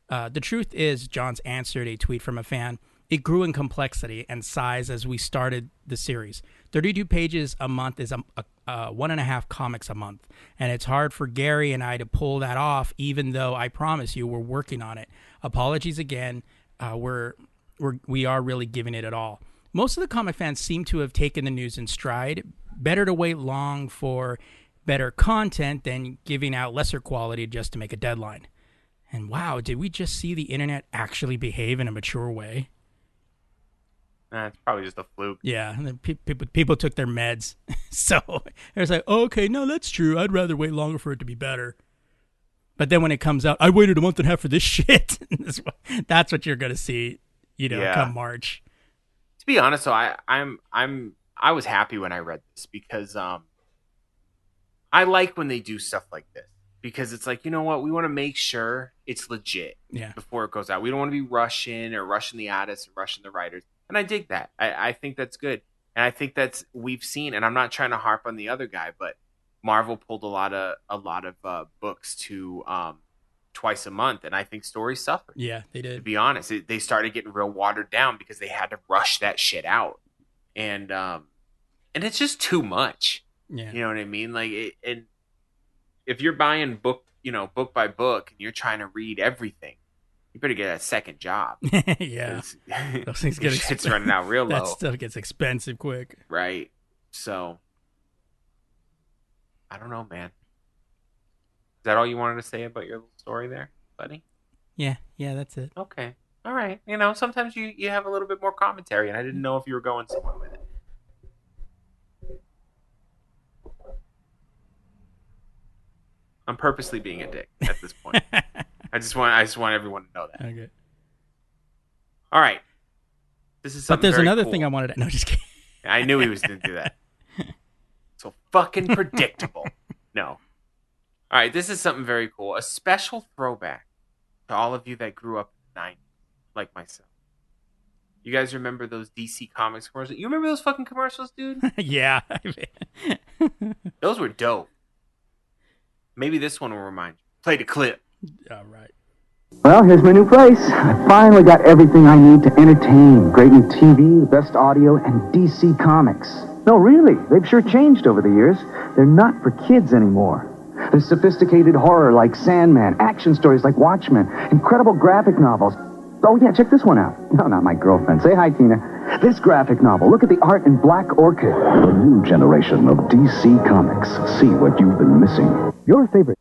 A: Uh, the truth is, Johns answered a tweet from a fan. It grew in complexity and size as we started the series. 32 pages a month is a, a, a, one and a half comics a month. And it's hard for Gary and I to pull that off, even though I promise you we're working on it. Apologies again. Uh, we're, we're, we are really giving it at all. Most of the comic fans seem to have taken the news in stride. Better to wait long for better content than giving out lesser quality just to make a deadline. And wow, did we just see the internet actually behave in a mature way?
B: Nah, it's probably just a fluke.
A: Yeah, and then pe- people people took their meds, so it was like, oh, okay, no, that's true. I'd rather wait longer for it to be better. But then when it comes out, I waited a month and a half for this shit. that's what you're gonna see, you know,
B: Yeah.
A: come March.
B: To be honest, so I, I'm I'm I was happy when I read this because um I like when they do stuff like this because it's like you know what we want to make sure it's legit
A: Yeah,
B: before it goes out. We don't want to be rushing or rushing the artists or rushing the writers. And I dig that. I, I think that's good. And I think that's we've seen. And I'm not trying to harp on the other guy, but Marvel pulled a lot of a lot of uh, books to um, twice a month, and I think stories suffered.
A: yeah, they did.
B: To be honest, it, they started getting real watered down because they had to rush that shit out, and um, and it's just too much.
A: Yeah,
B: You know what I mean? Like, it, and if you're buying book, you know, book by book, and you're trying to read everything, you better get a second job.
A: yeah. Those things get
B: shit's running out real low.
A: That stuff gets expensive quick.
B: right? So, I don't know, man. Is that all you wanted to say about your little story there, buddy?
A: Yeah, yeah, that's it.
B: Okay, all right. You know, sometimes you you have a little bit more commentary, and I didn't know if you were going somewhere with it. I'm purposely being a dick at this point. I just want I just want everyone to know that.
A: okay.
B: All right. This is
A: But there's another
B: cool.
A: thing I wanted to. No, just kidding.
B: I knew he was going to do that. So fucking predictable. No. All right, this is something very cool. A special throwback to all of you that grew up in the 90s, like myself. You guys remember those DC Comics commercials? You remember those fucking commercials, dude?
A: yeah.
B: Those were dope. Maybe this one will remind you. Play the clip.
A: All right.
C: Well, here's my new place. I finally got everything I need to entertain. Great new TV, the best audio, and DC Comics. No, really, they've sure changed over the years. They're not for kids anymore. There's sophisticated horror like Sandman, action stories like Watchmen, incredible graphic novels. Oh, yeah, check this one out. No, not my girlfriend. Say hi, Tina. This graphic novel. Look at the art in Black Orchid.
D: The new generation of DC Comics. See what you've been missing.
C: Your favorite.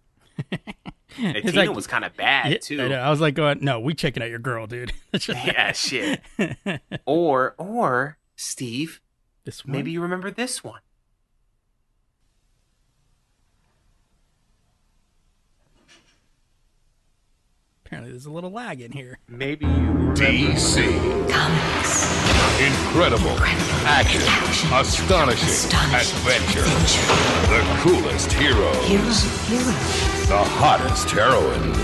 B: And Tina
A: like-
B: was kind of bad,
A: Yeah,
B: too.
A: I, know. I was like going, no, we checking out your girl, dude.
B: Yeah, shit. Or, or, Steve,
A: this one.
B: maybe you remember this one.
A: Apparently, there's a little lag in here.
B: Maybe you remember.
E: DC. Comics. Incredible. Action. Astonishing. Adventure. The coolest heroes. The hottest heroines.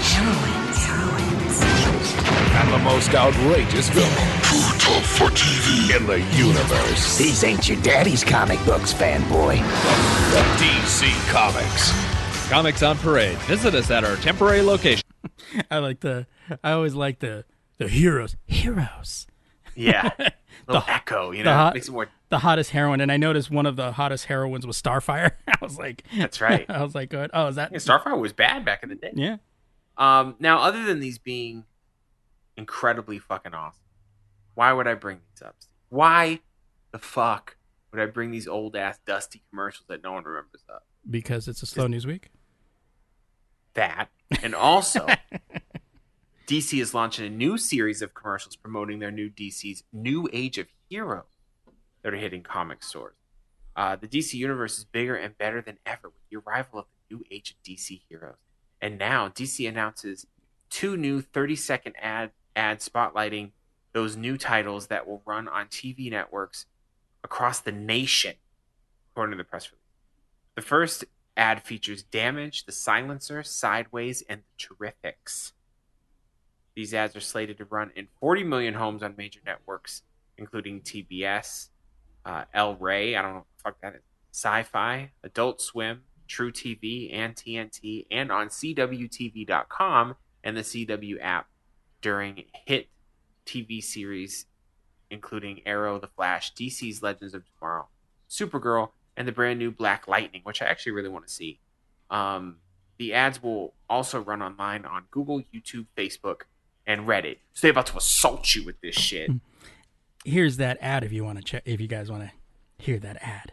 E: And the most outrageous villains. Too tough for TV. In the universe.
F: These ain't your daddy's comic books, fanboy.
E: The DC Comics.
G: Comics on Parade. Visit us at our temporary location.
A: I like the. I always like the the heroes. Heroes.
B: Yeah, little echo. You
A: the
B: know,
A: hot-
B: makes it more.
A: The hottest heroine, and I noticed one of the hottest heroines was Starfire. I was like,
B: That's right.
A: I was like, good. Oh, is that?
B: Yeah, Starfire was bad back in the day.
A: yeah.
B: Um, now, other than these being incredibly fucking awesome, why would I bring these up? Why the fuck would I bring these old ass dusty commercials that no one remembers up?
A: Because it's a slow news week.
B: That and also, DC is launching a new series of commercials promoting their new DC's New Age of Heroes that are hitting comic stores. Uh, the DC universe is bigger and better than ever with the arrival of the new age of DC heroes. And now DC announces two new 30 second ad ads spotlighting those new titles that will run on TV networks across the nation, according to the press release. The first ad features Damage, The Silencer, Sideways, and The Terrifics. These ads are slated to run in 40 million homes on major networks, including TBS, uh, El Rey, I don't know fuck that is, Syfy, Adult Swim, truTV, and TNT, and on CWTV.com and the CW app during hit TV series including Arrow, The Flash, DC's Legends of Tomorrow, Supergirl, and the brand new Black Lightning, which I actually really want to see. Um, the ads will also run online on Google, YouTube, Facebook, and Reddit. So they're about to assault you with this shit.
A: Here's that ad if you want to check. If you guys want to hear that ad.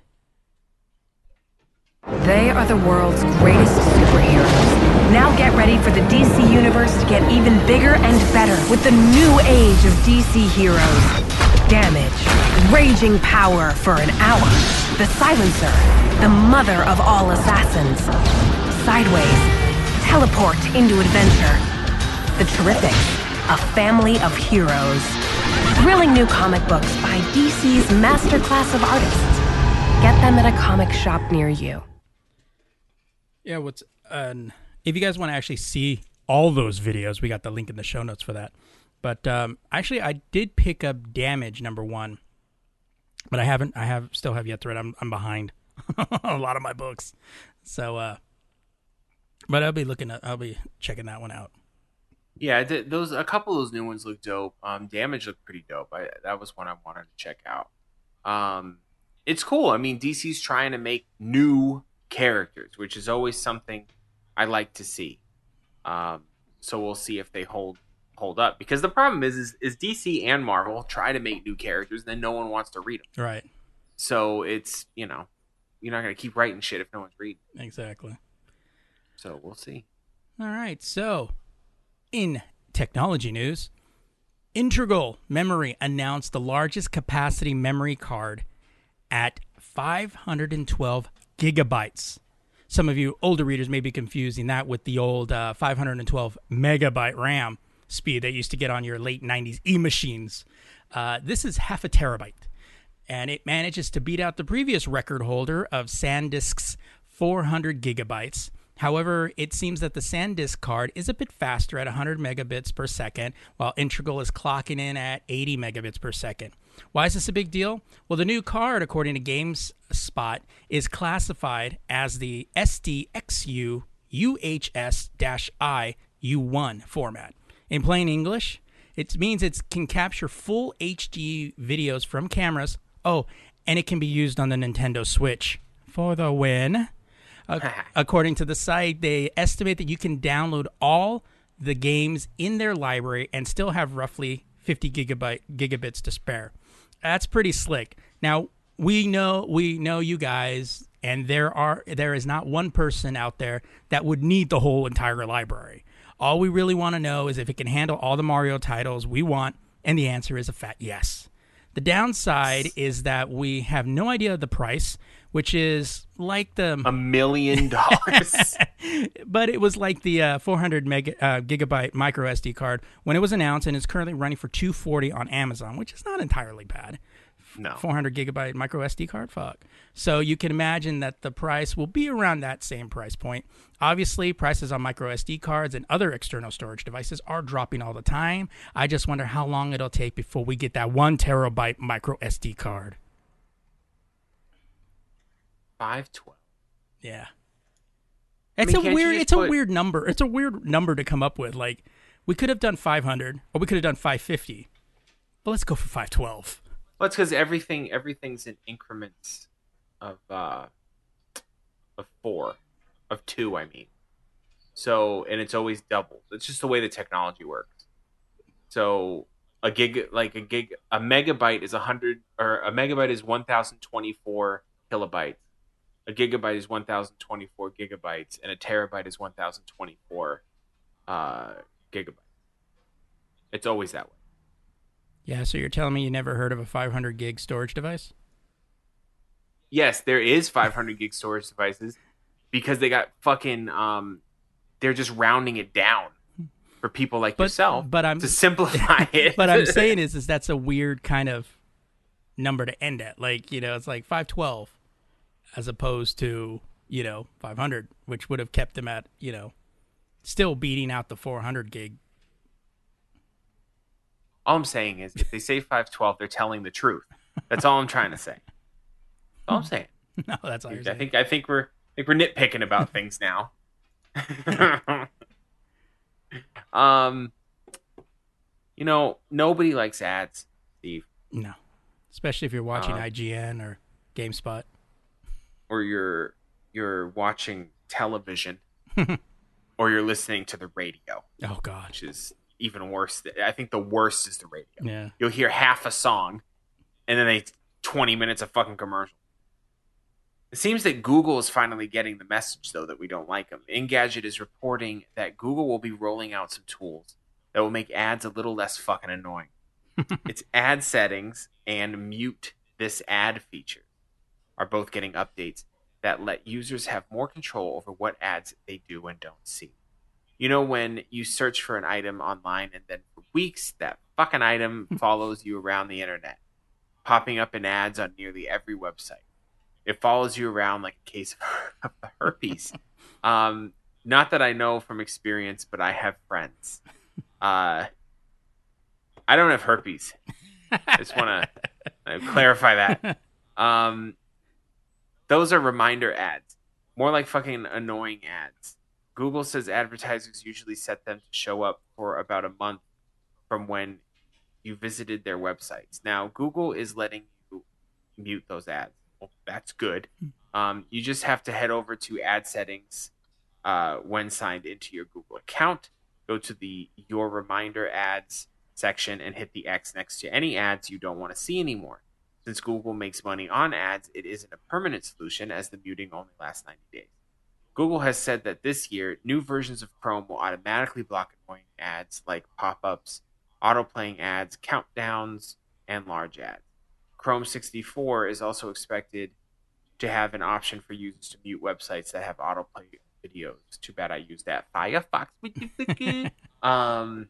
G: They are the world's greatest superheroes. Now get ready for the DC Universe to get even bigger and better with the new age of DC heroes. Damage, raging power for an hour. The Silencer, the mother of all assassins. Sideways, teleport into adventure. The Terrifics, a family of heroes. Thrilling new comic books by DC's masterclass of artists. Get them at a comic shop near you.
A: Yeah, what's um, if you guys want to actually see all those videos, we got the link in the show notes for that. But um, actually, I did pick up Damage number one, but I haven't. I have still have yet to read. I'm I'm behind a lot of my books, so. uh But I'll be looking at. I'll be checking that one out.
B: Yeah, th- those a couple of those new ones look dope. Um, Damage looked pretty dope. I, that was one I wanted to check out. Um, it's cool. I mean, DC's trying to make new characters, which is always something I like to see. Um, so we'll see if they hold hold up. Because the problem is, is, is DC and Marvel try to make new characters, and then no one wants to read them.
A: Right.
B: So it's you know, you're not gonna keep writing shit if no one's reading.
A: Exactly.
B: So we'll see.
A: All right. So, in technology news, Integral Memory announced the largest capacity memory card at 512 gigabytes. Some of you older readers may be confusing that with the old uh, 512 megabyte RAM speed that used to get on your late 90s e machines. Uh, this is half a terabyte, and it manages to beat out the previous record holder of SanDisk's 400 gigabytes. However, it seems that the SanDisk card is a bit faster at 100 megabits per second, while Integral is clocking in at 80 megabits per second. Why is this a big deal? Well, the new card, according to GameSpot, is classified as the SDXC UHS-I U1 format. In plain English, it means it can capture full HD videos from cameras. Oh, and it can be used on the Nintendo Switch for the win. Ac- according to the site, they estimate that you can download all the games in their library and still have roughly 50 gigabyte gigabits to spare. That's pretty slick. Now we know we know you guys, and there are there is not one person out there that would need the whole entire library. All we really want to know is if it can handle all the Mario titles we want, and the answer is a fat yes. The downside is that we have no idea of the price, which is like the
B: A million dollars.
A: but it was like the uh, 400 mega, uh, gigabyte micro SD card when it was announced, and it's currently running for 240 on Amazon, which is not entirely bad.
B: no.
A: 400 gigabyte micro SD card, fuck. So you can imagine that the price will be around that same price point. Obviously, prices on micro SD cards and other external storage devices are dropping all the time. I just wonder how long it'll take before we get that one terabyte micro SD card.
B: Five twelve.
A: Yeah. It's
B: mean,
A: a weird. It's a weird number. It's a weird number to come up with. Like, we could have done 500, or we could have done 550. But let's go for 512.
B: Well, it's because everything everything's in increments of uh of four, of two. I mean, so and it's always doubled. It's just the way the technology works. So a gig, like a gig, a megabyte is a hundred, or a megabyte is one thousand twenty four kilobytes. A gigabyte is one thousand twenty four gigabytes, and a terabyte is one thousand twenty four uh, gigabytes. It's always that way.
A: Yeah. So you're telling me you never heard of a 500 gig storage device?
B: yes, there is 500 gig storage devices because they got fucking um they're just rounding it down for people like
A: But-
B: yourself
A: but I'm-
B: to simplify it.
A: But I'm saying is, is that's a weird kind of number to end at. Like, you know, it's like 512 as opposed to, you know, 500, which would have kept them at, you know, still beating out the 400 gig.
B: all I'm saying is if they say 512, they're telling the truth. That's all I'm trying to say. That's all I'm saying.
A: no, that's all you're
B: I
A: saying.
B: think I think we're I think we're nitpicking about things now. um you know, nobody likes ads, Steve.
A: No. Especially if you're watching
B: Um,
A: IGN or GameSpot.
B: Or you're you're watching television or you're listening to the radio,
A: Oh, God.
B: which is even worse. I think the worst is the radio.
A: Yeah.
B: You'll hear half a song and then they 20 minutes of fucking commercial. It seems that Google is finally getting the message though that we don't like them. Engadget is reporting that Google will be rolling out some tools that will make ads a little less fucking annoying. its ad settings and mute this ad feature are both getting updates that let users have more control over what ads they do and don't see. You know, when you search for an item online and then for weeks that fucking item follows you around the internet, popping up in ads on nearly every website. It follows you around like a case of herpes. Um, not that I know from experience, but I have friends. Uh, I don't have herpes. I just want to clarify that. Um, those are reminder ads, more like fucking annoying ads. Google says advertisers usually set them to show up for about a month from when you visited their websites. Now, Google is letting you mute those ads. Well, that's good. Um, you just have to head over to ad settings uh, when signed into your Google account. Go to the Your Reminder Ads section and hit the X next to any ads you don't want to see anymore. Since Google makes money on ads, it isn't a permanent solution as the muting only lasts 90 days. Google has said that this year, new versions of Chrome will automatically block annoying ads like pop ups, auto playing ads, countdowns, and large ads. Chrome 64 is also expected to have an option for users to mute websites that have autoplay videos. Too bad I used that Firefox. um,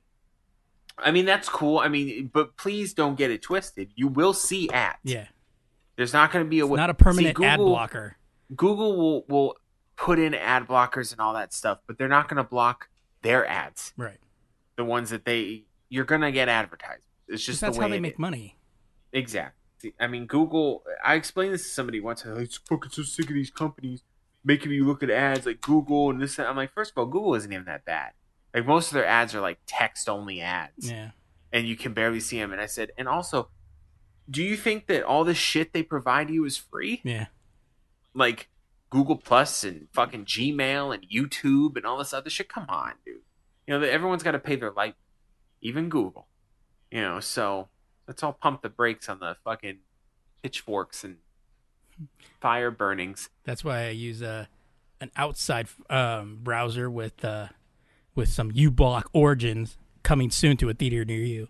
B: I mean that's cool. I mean, but please don't get it twisted. You will see ads.
A: Yeah.
B: There's not going to be a way.
A: not a permanent
B: See,
A: ad blocker.
B: Google will will put in ad blockers and all that stuff, but they're not going to block their ads.
A: Right.
B: The ones that they you're going to get advertised. It's just
A: That's
B: the way
A: how they make
B: is.
A: money.
B: Exactly. See, I mean, Google. I explained this to somebody once. I'm like, fucking so sick of these companies making me look at ads like Google and this. And I'm like, first of all, Google isn't even that bad. Like most of their ads are like text only ads,
A: Yeah.
B: and you can barely see them. And I said, and also, do you think that all this shit they provide you is free?
A: Yeah.
B: Like Google Plus and fucking Gmail and YouTube and all this other shit. Come on, dude. You know that everyone's got to pay their light, even Google. You know, so let's all pump the brakes on the fucking pitchforks and fire burnings.
A: That's why I use a an outside um, browser with uh, with some uBlock origins coming soon to a theater near you.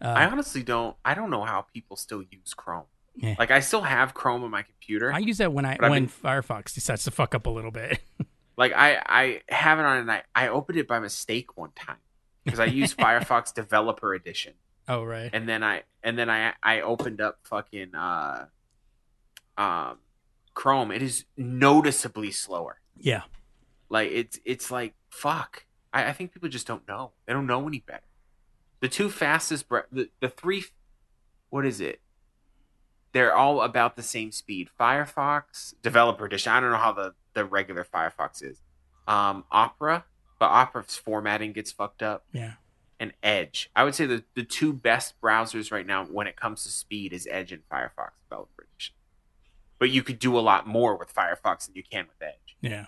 A: Uh,
B: I honestly don't. I don't know how people still use Chrome.
A: Yeah.
B: Like I still have Chrome on my computer.
A: I use that when I
B: But I've
A: when Firefox decides to fuck up a little bit.
B: like I I have it on and I I opened it by mistake one time because I used Firefox Developer Edition.
A: oh right.
B: and then I and then I I opened up fucking uh um Chrome. It is noticeably slower.
A: Yeah.
B: Like it's it's like fuck. I, I think people just don't know. They don't know any better. The two fastest bre- the the three what is it? They're all about the same speed. Firefox Developer Edition. I don't know how the the regular Firefox is. um, Opera, but Opera's formatting gets fucked up,
A: Yeah.
B: and Edge. I would say the the two best browsers right now when it comes to speed is Edge and Firefox Developer Edition. But you could do a lot more with Firefox than you can with Edge.
A: Yeah.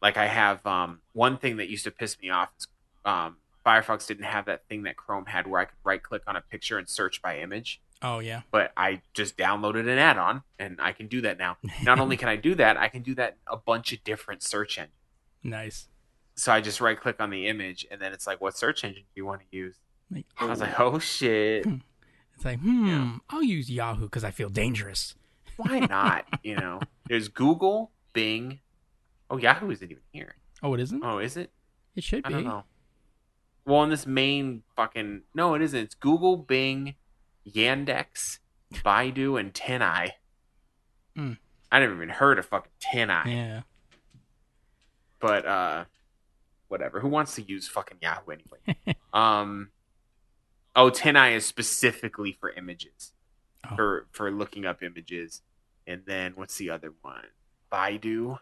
B: Like I have um, one thing that used to piss me off is um, Firefox didn't have that thing that Chrome had where I could right click on a picture and search by image.
A: Oh yeah.
B: But I just downloaded an add-on and I can do that now. Not only can I do that, I can do that a bunch of different search engines.
A: Nice.
B: So I just right click on the image and then it's like, what search engine do you want to use?
A: Like,
B: I was like, oh shit,
A: it's like, hmm,
B: Yeah.
A: I'll use Yahoo because I feel dangerous.
B: why not? You know, there's Google, Bing. Oh, Yahoo isn't even here.
A: Oh, it isn't.
B: Oh, is it?
A: it should
B: I
A: be.
B: I don't know. Well, in this main fucking no, it isn't. It's Google, Bing, Yandex, Baidu, and TinEye.
A: Hmm.
B: I never even heard of fucking TinEye.
A: Yeah.
B: But uh, whatever. Who wants to use fucking Yahoo anyway? um, oh, TinEye is specifically for images,
A: Oh.
B: for for looking up images. And then what's the other one? Baidu.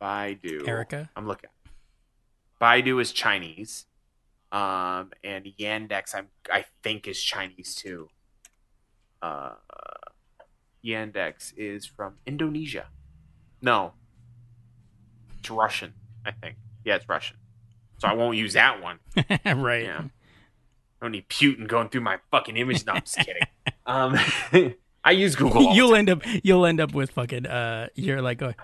B: Baidu.
A: Erica.
B: I'm looking. Baidu is Chinese, um, and Yandex I'm I think is Chinese too. Uh, Yandex is from Indonesia. No, it's Russian. I think. Yeah, it's Russian. So I won't use that one.
A: right.
B: Yeah. I don't need Putin going through my fucking image. No, I'm just kidding. Um, I use Google.
A: you'll end up you'll end up with fucking uh you're like going,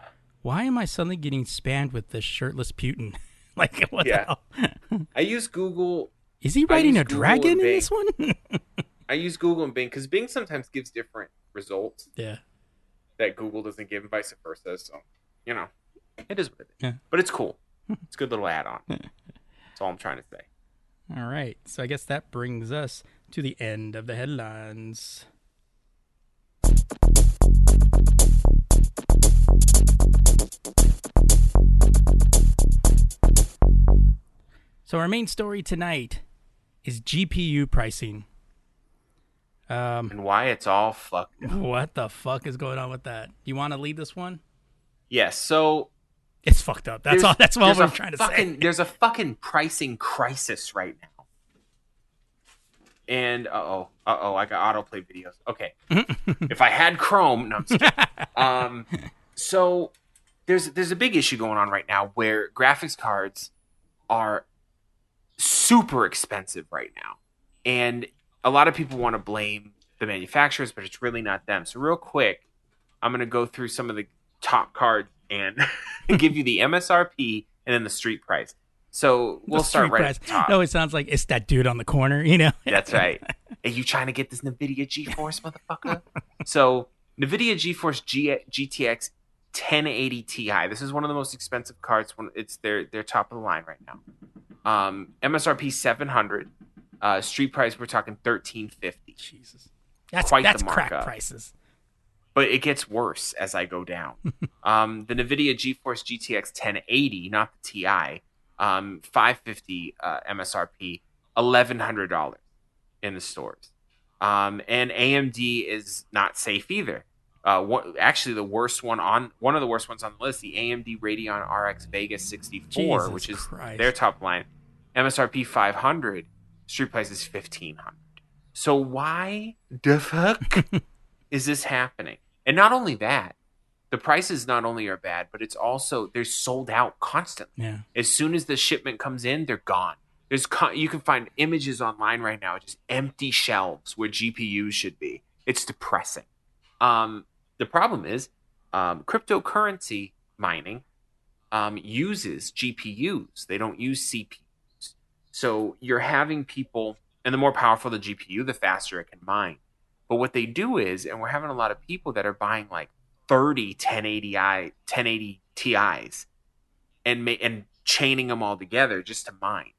A: why am I suddenly getting spammed with this shirtless Putin? like what
B: Yeah.
A: the hell?
B: I use Google
A: Is he riding a
B: Google
A: dragon in this one?
B: I use Google and Bing because Bing sometimes gives different results
A: yeah.
B: that Google doesn't give, and vice versa. So, you know, it is what it is.
A: Yeah.
B: But it's cool. Hmm. It's a good little add-on. That's all I'm trying to say.
A: All right. So I guess that brings us to the end of the headlines. So our main story tonight is GPU pricing. Um,
B: And why it's all fucked. up.
A: what the fuck is going on with that? You want to lead this one?
B: Yes. So
A: It's fucked up. That's all. That's all I'm trying to
B: fucking,
A: say.
B: There's a fucking pricing crisis right now. And uh oh, uh oh, I got autoplay videos. Okay, if I had Chrome, no, I'm just kidding. um, so there's there's a big issue going on right now where graphics cards are super expensive right now, and a lot of people want to blame the manufacturers, but it's really not them. So real quick, I'm gonna go through some of the top cards and give you the MSRP and then the street price. So we'll start right at the top.
A: No, it sounds like it's that dude on the corner. You know.
B: That's right. Are you trying to get this NVIDIA GeForce, motherfucker? so, NVIDIA GeForce G- GTX 1080 Ti. This is one of the most expensive cards. When it's their their top of the line right now. Um, MSRP 700. Uh, street price we're talking 1350.
A: Jesus. That's
B: Quite
A: that's crack prices.
B: But it gets worse as I go down. um, the NVIDIA GeForce GTX 1080, not the Ti, um, 550 uh, MSRP, $1,100 in the stores. Um, and AMD is not safe either. Uh, what, actually, the worst one on one of the worst ones on the list, the AMD Radeon RX Vega 64,
A: Jesus
B: which is
A: Christ.
B: their top line, MSRP 500, street price is 1500. So why the fuck is this happening? And not only that, the prices not only are bad, but it's also they're sold out constantly.
A: Yeah.
B: As soon as the shipment comes in, they're gone. There's con- you can find images online right now, just empty shelves where GPUs should be. It's depressing. Um, the problem is um, cryptocurrency mining um, uses GPUs. They don't use CPUs. So you're having people, and the more powerful the GPU, the faster it can mine. But what they do is, and we're having a lot of people that are buying like 30 1080i 1080 Ti's and ma- and chaining them all together just to mine.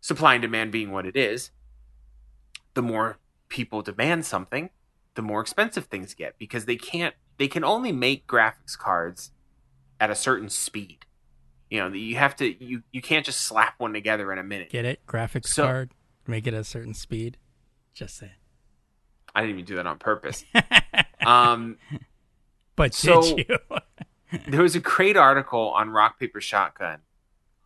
B: Supply and demand being what it is, the more people demand something, the more expensive things get because they can't they can only make graphics cards at a certain speed. You know, you have to you you can't just slap one together in a minute.
A: Get it? Graphics
B: So-
A: card. Make it a certain speed. Just saying.
B: I didn't even do that on purpose. um
A: But
B: So-
A: did you?
B: there was a great article on Rock Paper Shotgun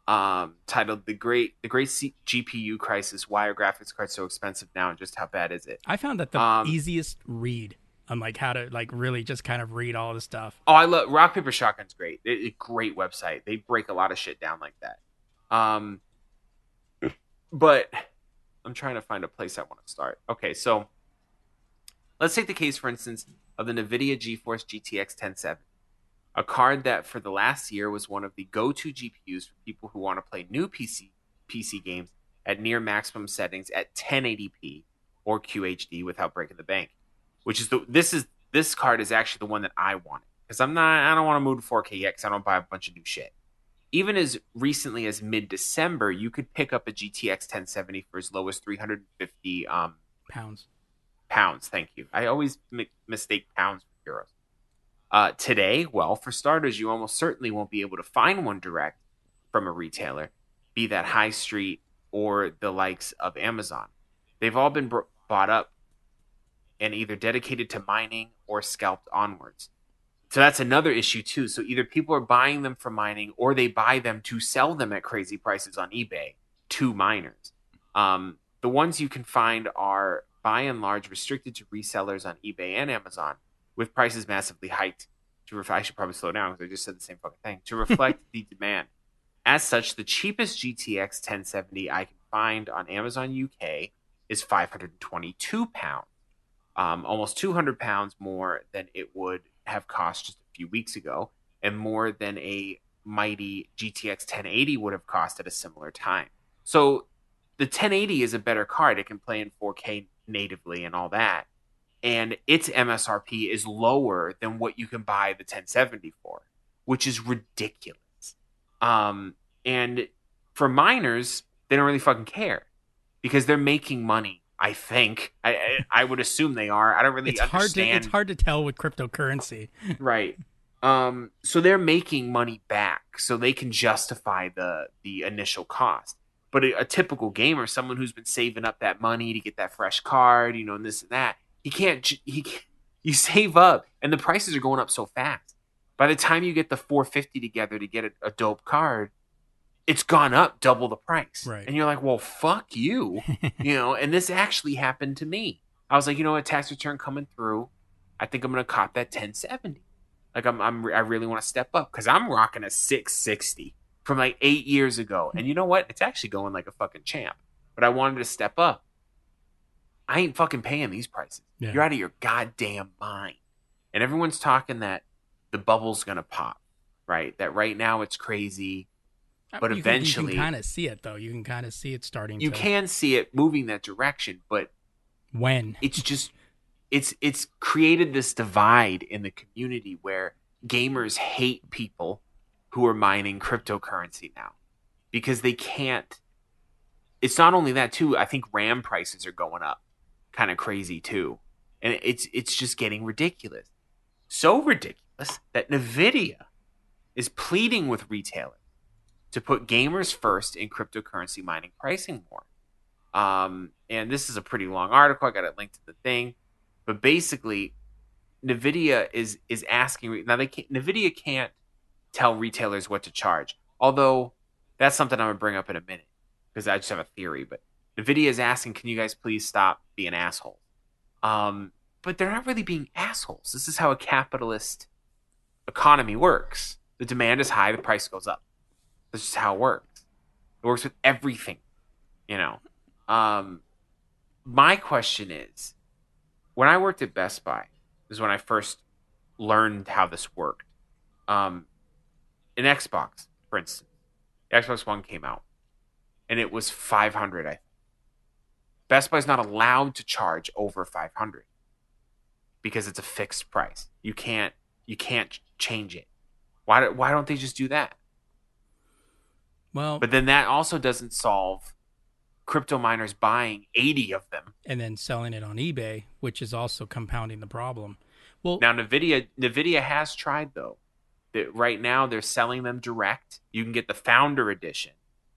B: um, titled "The Great The Great C- GPU Crisis: Why Are Graphics Cards So Expensive Now, and Just How Bad Is It?"
A: I found that the
B: Um,
A: easiest read on like how to like really just kind of read all the stuff.
B: Oh, I love Rock Paper Shotgun's great. It, it- great website. They break a lot of shit down like that. Um, but I'm trying to find a place I want to start. Okay, so let's take the case, for instance, of the NVIDIA GeForce GTX 1070, a card that for the last year was one of the go-to GPUs for people who want to play new PC PC games at near maximum settings at 1080p or QHD without breaking the bank. Which is the this is this card is actually the one that I wanted because I'm not I don't want to move to 4K yet because I don't buy a bunch of new shit. Even as recently as mid December, you could pick up a GTX 1070 for as low as 350 um,
A: Pounds.
B: pounds. Thank you. I always mi- mistake pounds for euros. Uh, today, well, for starters, you almost certainly won't be able to find one direct from a retailer, be that high street or the likes of Amazon. They've all been bought up and either dedicated to mining or scalped onwards. So that's another issue too. So either people are buying them for mining or they buy them to sell them at crazy prices on eBay to miners. Um, the ones you can find are by and large restricted to resellers on eBay and Amazon, with prices massively hiked. To ref- I should probably slow down because I just said the same fucking thing. To reflect the demand. As such, the cheapest GTX 1070 I can find on Amazon UK is 522 pounds, um, almost 200 pounds more than it would have cost just a few weeks ago, and more than a mighty GTX 1080 would have cost at a similar time. So the 1080 is a better card. It can play in 4K natively and all that. And its MSRP is lower than what you can buy the 1070 for, which is ridiculous. Um, and for miners, they don't really fucking care because they're making money. I think I I, I would assume they are. I don't really
A: It's hard to
B: understand.
A: it's hard to tell with cryptocurrency.
B: right um so they're making money back so they can justify the the initial cost but a, a typical gamer someone who's been saving up that money to get that fresh card you know and this and that he can't he can't, you save up and the prices are going up so fast. By the time you get the 450 together to get a, a dope card it's gone up double the price.
A: Right.
B: and you're like well fuck you you know and this actually happened to me. I was like you know what? Tax return coming through. I think i'm gonna cop that 1070 like i'm, I'm i really want to step up because i'm rocking a 660 from like eight years ago. And you know what? It's actually going like a fucking champ. But i wanted to step up i ain't fucking paying these prices
A: Yeah.
B: you're out of your goddamn mind and everyone's talking that the bubble's gonna pop right that right now it's crazy uh, But
A: you
B: eventually-
A: can, you can kind of see it though. You can kind of see it starting.
B: you
A: to,
B: can see it moving that direction but
A: when
B: it's just it's it's created this divide in the community where gamers hate people who are mining cryptocurrency now because they can't it's not only that too i think ram prices are going up kind of crazy too and it's it's just getting ridiculous so ridiculous that nvidia is pleading with retailers to put gamers first in cryptocurrency mining pricing more um, and this is a pretty long article. I got it linked to the thing, but basically, Nvidia is is asking now. They can't, Nvidia can't tell retailers what to charge. Although that's something I'm gonna bring up in a minute because I just have a theory. But Nvidia is asking, can you guys please stop being assholes? Um, but they're not really being assholes. This is how a capitalist economy works. The demand is high, the price goes up. That's just how it works. It works with everything, you know. Um, my question is, when I worked at Best Buy, is when I first learned how this worked. Um, an Xbox, for instance, the Xbox One came out, and it was five hundred. I think Best Buy's not allowed to charge over five hundred because it's a fixed price. You can't you can't change it. Why do, why don't they just do that?
A: well,
B: But then that also doesn't solve crypto miners buying 80 of them.
A: and then selling it on eBay, which is also compounding the problem. Well,
B: Now Nvidia Nvidia has tried though. That right now they're selling them direct. You can get the founder edition,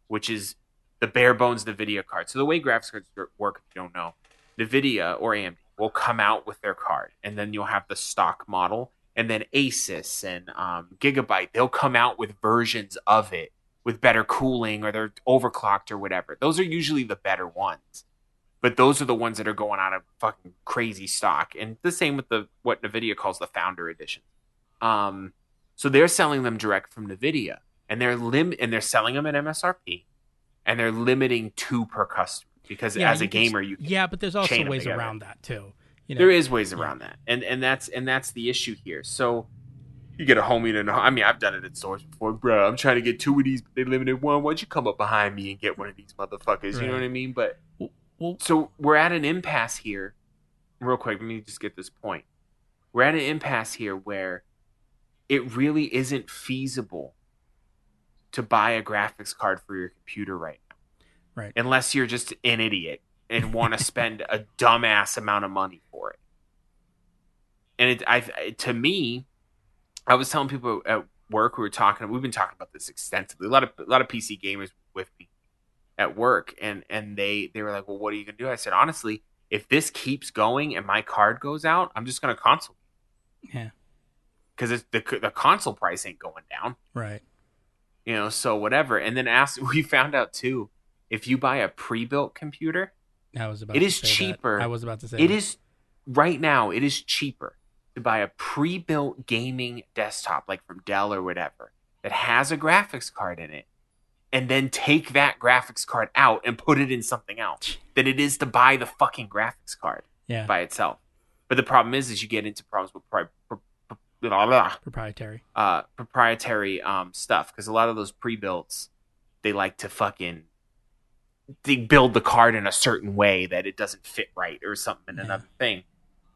B: which is the bare bones Nvidia card. So the way graphics cards work, if you don't know, Nvidia or AMD will come out with their card, and then you'll have the stock model, and then Asus and um, Gigabyte, they'll come out with versions of it with better cooling or they're overclocked or whatever. Those are usually the better ones. But those are the ones that are going out of fucking crazy stock. And the same with the what Nvidia calls the founder edition. Um, so they're selling them direct from Nvidia and they're lim and they're selling them at MSRP and they're limiting two per customer because
A: Yeah,
B: as a gamer you can
A: Yeah, but there's also ways
B: together.
A: around that too. You know,
B: there is ways around that, and and that's and that's the issue here. So you get a homie to know. I mean, I've done it at stores before, bro. I'm trying to get two of these, but they limited one. Why don't you come up behind me and get one of these motherfuckers? You know what I mean? But
A: Well,
B: so we're at an impasse here. Real quick, let me just get this point. We're at an impasse here where it really isn't feasible to buy a graphics card for your computer right now.
A: Right.
B: Unless you're just an idiot and want to spend a dumbass amount of money for it. And it, I, to me, I was telling people at work we were talking. We've been talking about this extensively. A lot of a lot of PC gamers with me at work, and and they they were like, "Well, what are you gonna do?" I said, honestly, if this keeps going and my card goes out, I'm just gonna console
A: yeah,
B: because the the console price ain't going down.
A: right.
B: You know, so whatever. And then ask. We found out too, if you buy a pre-built computer,
A: I was about.
B: It
A: to
B: is
A: say that.
B: cheaper.
A: I was about to say
B: It
A: that.
B: is right now. It is cheaper to buy a pre-built gaming desktop, like from Dell or whatever, that has a graphics card in it, and then take that graphics card out and put it in something else, than it is to buy the fucking graphics card
A: yeah
B: by itself. But the problem is, is you get into problems with blah, blah,
A: proprietary.
B: uh, proprietary um, stuff because a lot of those pre-builts they like to fucking they build the card in a certain way that it doesn't fit right or something in
A: Yeah.
B: another thing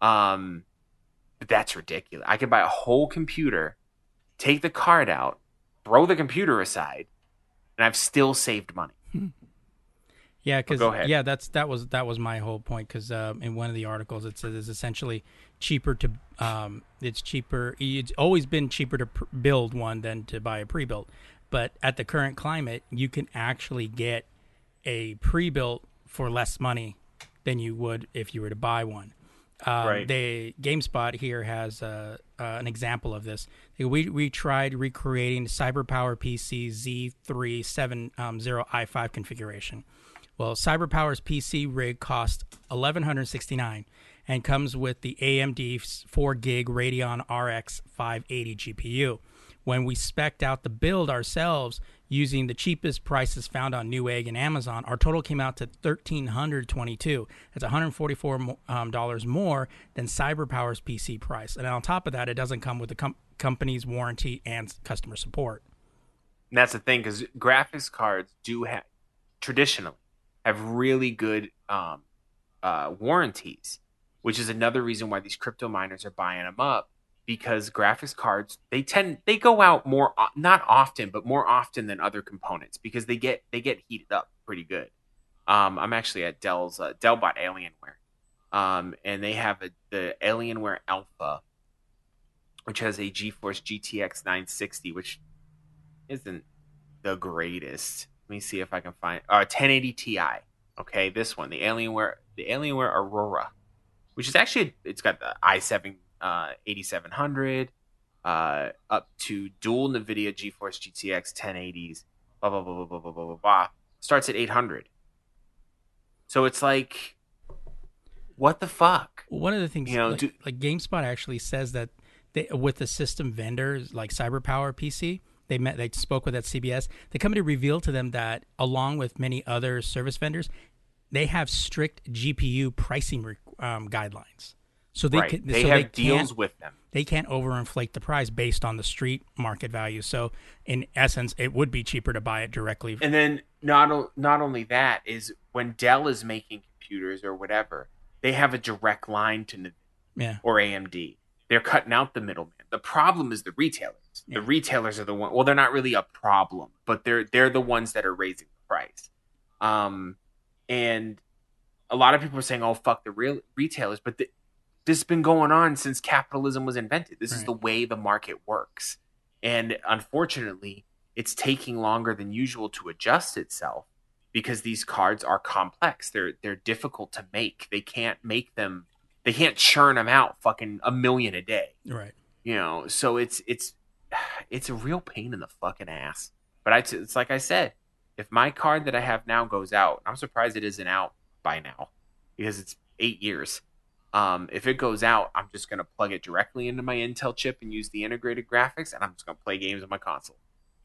B: um but that's ridiculous i could buy a whole computer take the card out throw the computer aside and i've still saved money
A: Yeah, because
B: go ahead.
A: yeah, that's that was that was my whole point. Because uh, in one of the articles, it says it's essentially cheaper to um, it's cheaper. It's always been cheaper to pr- build one than to buy a pre-built. But at the current climate, you can actually get a pre-built for less money than you would if you were to buy one. Um,
B: Right.
A: They GameSpot here has uh, uh, an example of this. We we tried recreating CyberPower PC Z370 um, i5 configuration. Well, CyberPower's PC rig cost eleven hundred sixty nine, and comes with the AMD four gig Radeon RX five eighty GPU. When we spec'd out the build ourselves using the cheapest prices found on Newegg and Amazon, our total came out to thirteen hundred twenty two. That's one hundred forty four um, dollars more than CyberPower's PC price, and on top of that, it doesn't come with the com- company's warranty and customer support.
B: And that's the thing because graphics cards do have traditionally have really good um, uh, warranties, which is another reason why these crypto miners are buying them up because graphics cards they tend they go out more not often but more often than other components because they get they get heated up pretty good. Um, I'm actually at Dell's uh, Dell bought Alienware, um, and they have a, the Alienware Alpha, which has a GeForce GTX 960, which isn't the greatest. Let me see if I can find uh 1080 Ti. Okay, this one, the Alienware, the Alienware Aurora, which is actually it's got the i7 uh 8700 uh up to dual Nvidia GeForce GTX 1080s. Blah blah blah blah blah blah blah blah. blah. Starts at 800. So it's like, what the fuck?
A: One of the things,
B: You know,
A: like,
B: do-
A: like GameSpot actually says that they, with the system vendors like CyberPower PC, they met, they spoke with at CES. The company revealed to them that along with many other service vendors, they have strict GPU pricing re- um, guidelines. So they
B: right.
A: can,
B: they
A: so
B: have
A: they
B: deals
A: can't,
B: with them.
A: they can't overinflate the price based on the street market value. So in essence, it would be cheaper to buy it directly.
B: And then not not only that is when Dell is making computers or whatever, they have a direct line to Nvidia
A: yeah,
B: or AMD. They're cutting out the middleman. The problem is the retailers.
A: Yeah.
B: The retailers are the one. Well, they're not really a problem, but they're they're the ones that are raising the price. Um, and a lot of people are saying, "Oh, fuck the real retailers," but the, this has been going on since capitalism was invented. This is the way the market works, and unfortunately, it's taking longer than usual to adjust itself because these cards are complex. They're they're difficult to make. They can't make them. They can't churn them out fucking a million a day.
A: right.
B: You know, so it's it's it's a real pain in the fucking ass. But I, it's like I said, if my card that I have now goes out, I'm surprised it isn't out by now because it's eight years. Um, if it goes out, I'm just gonna plug it directly into my Intel chip and use the integrated graphics, and I'm just gonna play games on my console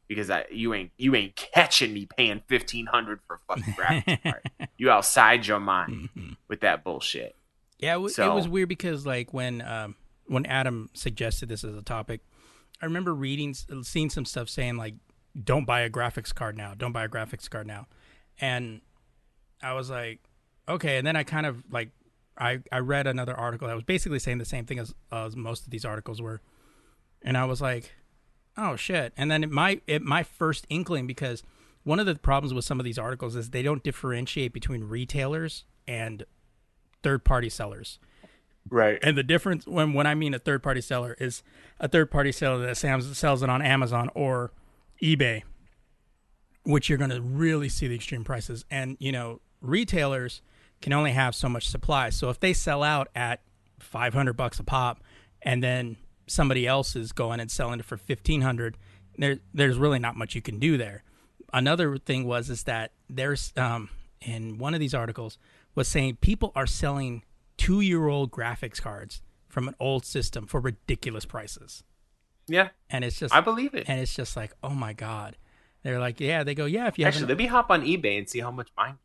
B: because I, you ain't you ain't catching me paying fifteen hundred for a fucking graphics card. You outside your mind
A: Mm-hmm.
B: with that bullshit.
A: Yeah, it, w-
B: So-
A: it was weird because like when um, when Adam suggested this as a topic, I remember reading, seeing some stuff saying like, "Don't buy a graphics card now. Don't buy a graphics card now," and I was like, okay. And then I kind of like, I I read another article that was basically saying the same thing as as most of these articles were, and I was like, oh shit. And then it, my it, my first inkling because one of the problems with some of these articles is they don't differentiate between retailers and third party sellers.
B: Right.
A: And the difference when when I mean a third party seller is a third party seller that sells sells it on Amazon or eBay, which you're going to really see the extreme prices. And you know, retailers can only have so much supply. So if they sell out at 500 bucks a pop, and then somebody else is going and selling it for 1500, there there's really not much you can do there. Another thing was is that there's um in one of these articles was saying people are selling two year old graphics cards from an old system for ridiculous prices.
B: Yeah,
A: And it's just
B: I believe it.
A: and it's just like, oh my god. They're like, yeah. They go, yeah. If you
B: Actually,
A: haven't,
B: let me hop on eBay and see how much mine.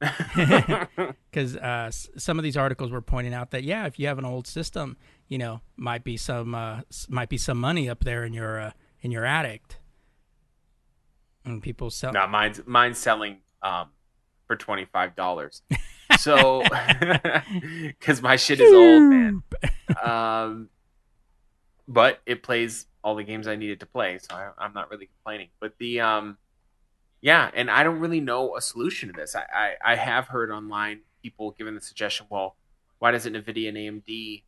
A: because uh, s- some of these articles were pointing out that yeah, if you have an old system, you know, might be some uh, s- might be some money up there in your uh, in your attic. And people sell.
B: No, mine's mine's selling um for twenty five dollars. So, because my shit is old, man. Um, but it plays all the games I needed to play, so I, I'm not really complaining. But the um, yeah, and I don't really know a solution to this. I I, I have heard online people giving the suggestion, well, why doesn't Nvidia and AMD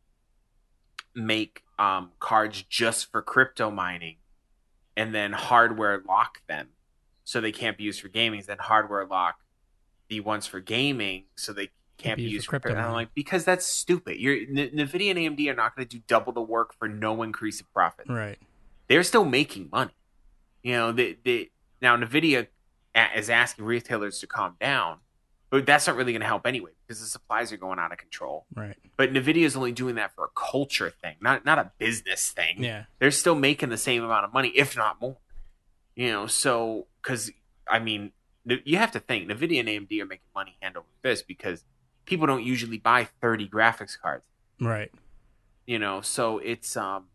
B: make um cards just for crypto mining, and then hardware lock them so they can't be used for gaming? Then hardware lock the ones for gaming so they can't be used for crypto. And I'm like, because that's stupid. You're N- Nvidia and AMD are not going to do double the work for no increase in profit.
A: Right.
B: They're still making money. You know, they, they now Nvidia is asking retailers to calm down, but that's not really going to help anyway because the supplies are going out of control.
A: Right.
B: But Nvidia is only doing that for a culture thing, not not a business thing.
A: Yeah.
B: They're still making the same amount of money, if not more. You know, so because I mean, you have to think Nvidia and AMD are making money hand over fist because people don't usually buy 30 graphics cards.
A: Right.
B: You know, so it's um,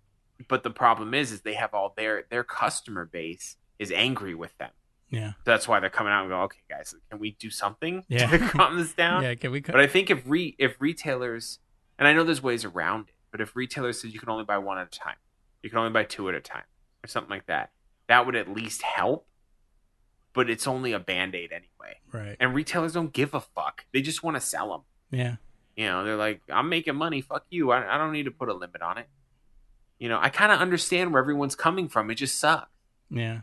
B: but the problem is, is they have all their their customer base is angry with them.
A: Yeah.
B: That's why they're coming out and go, okay, guys, can we do something
A: Yeah.
B: to calm this down?
A: Yeah. Can we?
B: But I think if re if retailers, and I know there's ways around it, but if retailers said you can only buy one at a time, you can only buy two at a time, or something like that, that would at least help. But it's only a band aid anyway,
A: right.
B: and retailers don't give a fuck. They just want to sell them.
A: Yeah.
B: You know, they're like, I'm making money. Fuck you. I, I don't need to put a limit on it. You know, I kind of understand where everyone's coming from. It just sucks.
A: Yeah.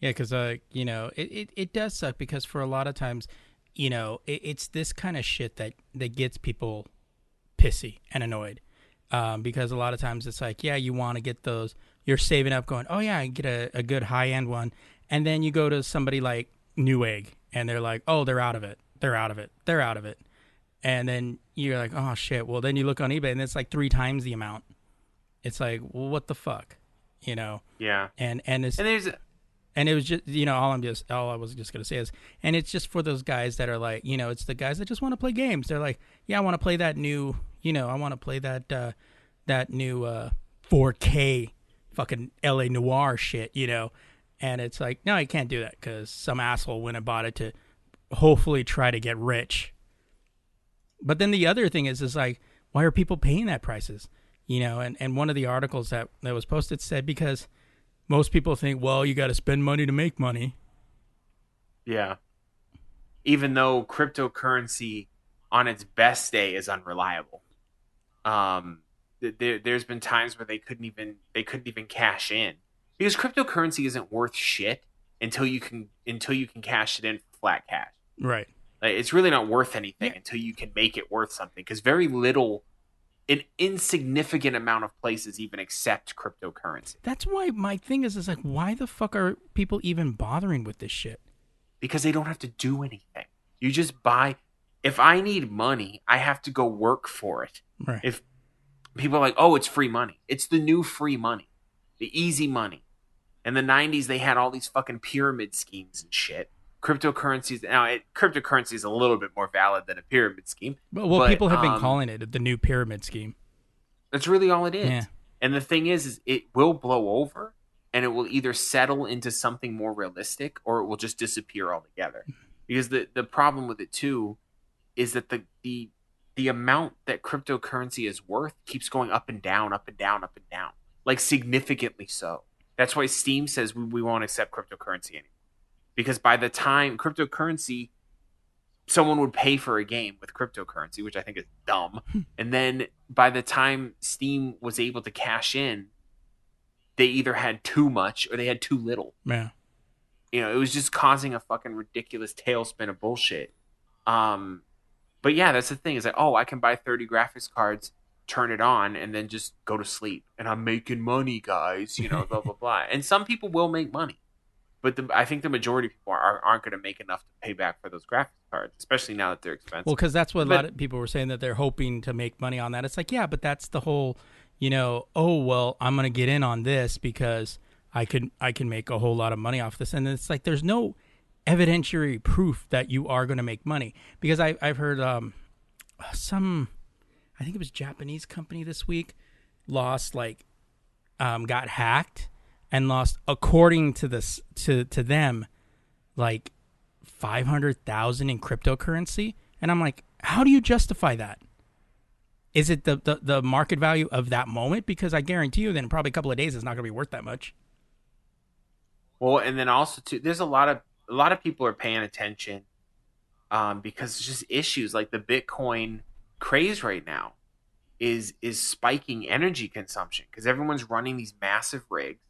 A: Yeah, because uh, you know, it, it, it does suck because for a lot of times, you know, it, it's this kind of shit that that gets people pissy and annoyed. Um, because a lot of times it's like, yeah, you want to get those, you're saving up, going, oh yeah, I get a, a good high end one, and then you go to somebody like Newegg, and they're like, oh, they're out of it, they're out of it, they're out of it, and then you're like, oh shit. Well, then you look on eBay, and it's like three times the amount. It's like, well, what the fuck, you know?
B: Yeah.
A: And and it's
B: And there's,
A: and it was just you know all i'm just all i was just gonna say is and it's just for those guys that are like you know it's the guys that just want to play games. They're like yeah i want to play that new you know i want to play that uh that new uh 4k fucking L.A. Noire shit you know? And it's like no you can't do that because some asshole went and bought it to hopefully try to get rich. But then the other thing is is like why are people paying that prices? You know and and one of the articles that that was posted said because most people think, well, you got to spend money to make money.
B: Yeah. Even though cryptocurrency on its best day is unreliable. Um there there's been times where they couldn't even they couldn't even cash in. Because cryptocurrency isn't worth shit until you can until you can cash it in for flat cash.
A: Right.
B: Like, it's really not worth anything until you can make it worth something because very little an insignificant amount of places even accept cryptocurrency
A: That's why my thing is is like why the fuck are people even bothering with this shit?
B: because they don't have to do anything. You just buy. If I need money, I have to go work for it.
A: Right.
B: If people are like, "Oh, it's free money," it's the new free money, the easy money. In the '90s, they had all these fucking pyramid schemes and shit. Cryptocurrencies now, it, cryptocurrency is a little bit more valid than a pyramid scheme.
A: well, well
B: but,
A: people have been
B: um,
A: calling it the new pyramid scheme.
B: That's really all it is.
A: Yeah.
B: And the thing is, is it will blow over, and it will either settle into something more realistic, or it will just disappear altogether. Because the the problem with it too is that the the the amount that cryptocurrency is worth keeps going up and down, up and down, up and down, like significantly so. That's why Steam says we, we won't accept cryptocurrency anymore. Because by the time cryptocurrency, someone would pay for a game with cryptocurrency, which I think is dumb. and then by the time Steam was able to cash in, they either had too much or they had too little.
A: Yeah.
B: You know, it was just causing a fucking ridiculous tailspin of bullshit. Um, but yeah, that's the thing. Is like, oh, I can buy thirty graphics cards, turn it on, and then just go to sleep, and I'm making money, guys. You know, blah blah blah. And some people will make money, but the, I think the majority of people are, aren't going to make enough to pay back for those graphics cards, especially now that they're expensive.
A: Well, because that's what a lot of people were saying that they're hoping to make money on that. It's like, yeah, but that's the whole, you know, oh well, I'm gonna get in on this because I could I can make a whole lot of money off this, and it's like there's no evidentiary proof that you are going to make money because I I've heard um some I think it was Japanese company this week lost like um got hacked and lost according to this to to them like 500,000 in cryptocurrency? And I'm like how do you justify that? Is it the, the the market value of that moment? Because I guarantee you then in probably a couple of days it's not going to be worth that much.
B: Well, and then also too, there's a lot of a lot of people are paying attention um, because it's just issues like the Bitcoin craze right now is is spiking energy consumption because everyone's running these massive rigs,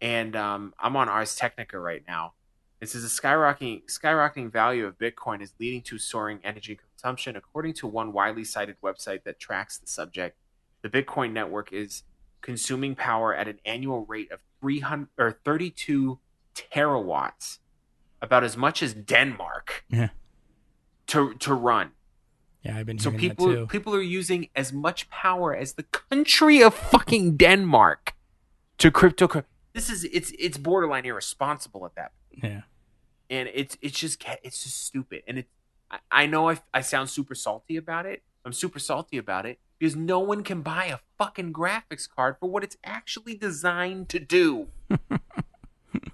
B: and um, I'm on Ars Technica right now. It says the skyrocketing skyrocketing value of Bitcoin is leading to soaring energy consumption, according to one widely cited website that tracks the subject. The Bitcoin network is consuming power at an annual rate of 300 or 32 terawatts, about as much as Denmark
A: yeah
B: to to run.
A: yeah I've been
B: So people
A: that too
B: people are using as much power as the country of fucking Denmark to crypto. This is it's it's borderline irresponsible at that point.
A: yeah.
B: And it's it's just it's just stupid. And it I, I know I, I sound super salty about it. I'm super salty about it because no one can buy a fucking graphics card for what it's actually designed to do.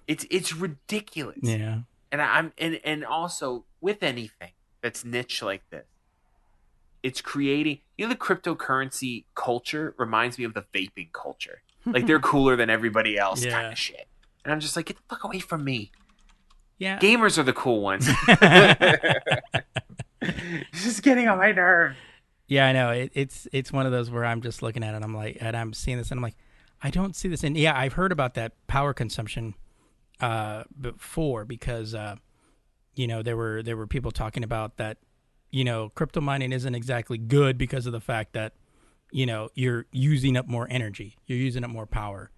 B: It's it's ridiculous.
A: Yeah.
B: And i'm and and also with anything that's niche like this it's creating you know the cryptocurrency culture reminds me of the vaping culture like they're cooler than everybody else kind
A: Yeah.
B: of shit and i'm just like get the fuck away from me
A: yeah
B: Gamers are the cool ones. just getting on my nerve.
A: Yeah, I know. It, it's it's one of those where I'm just looking at it. I'm like, and I'm seeing this, and I'm like, I don't see this. And yeah, I've heard about that power consumption uh, before because uh, you know there were there were people talking about that. You know, crypto mining isn't exactly good because of the fact that you know you're using up more energy, you're using up more power,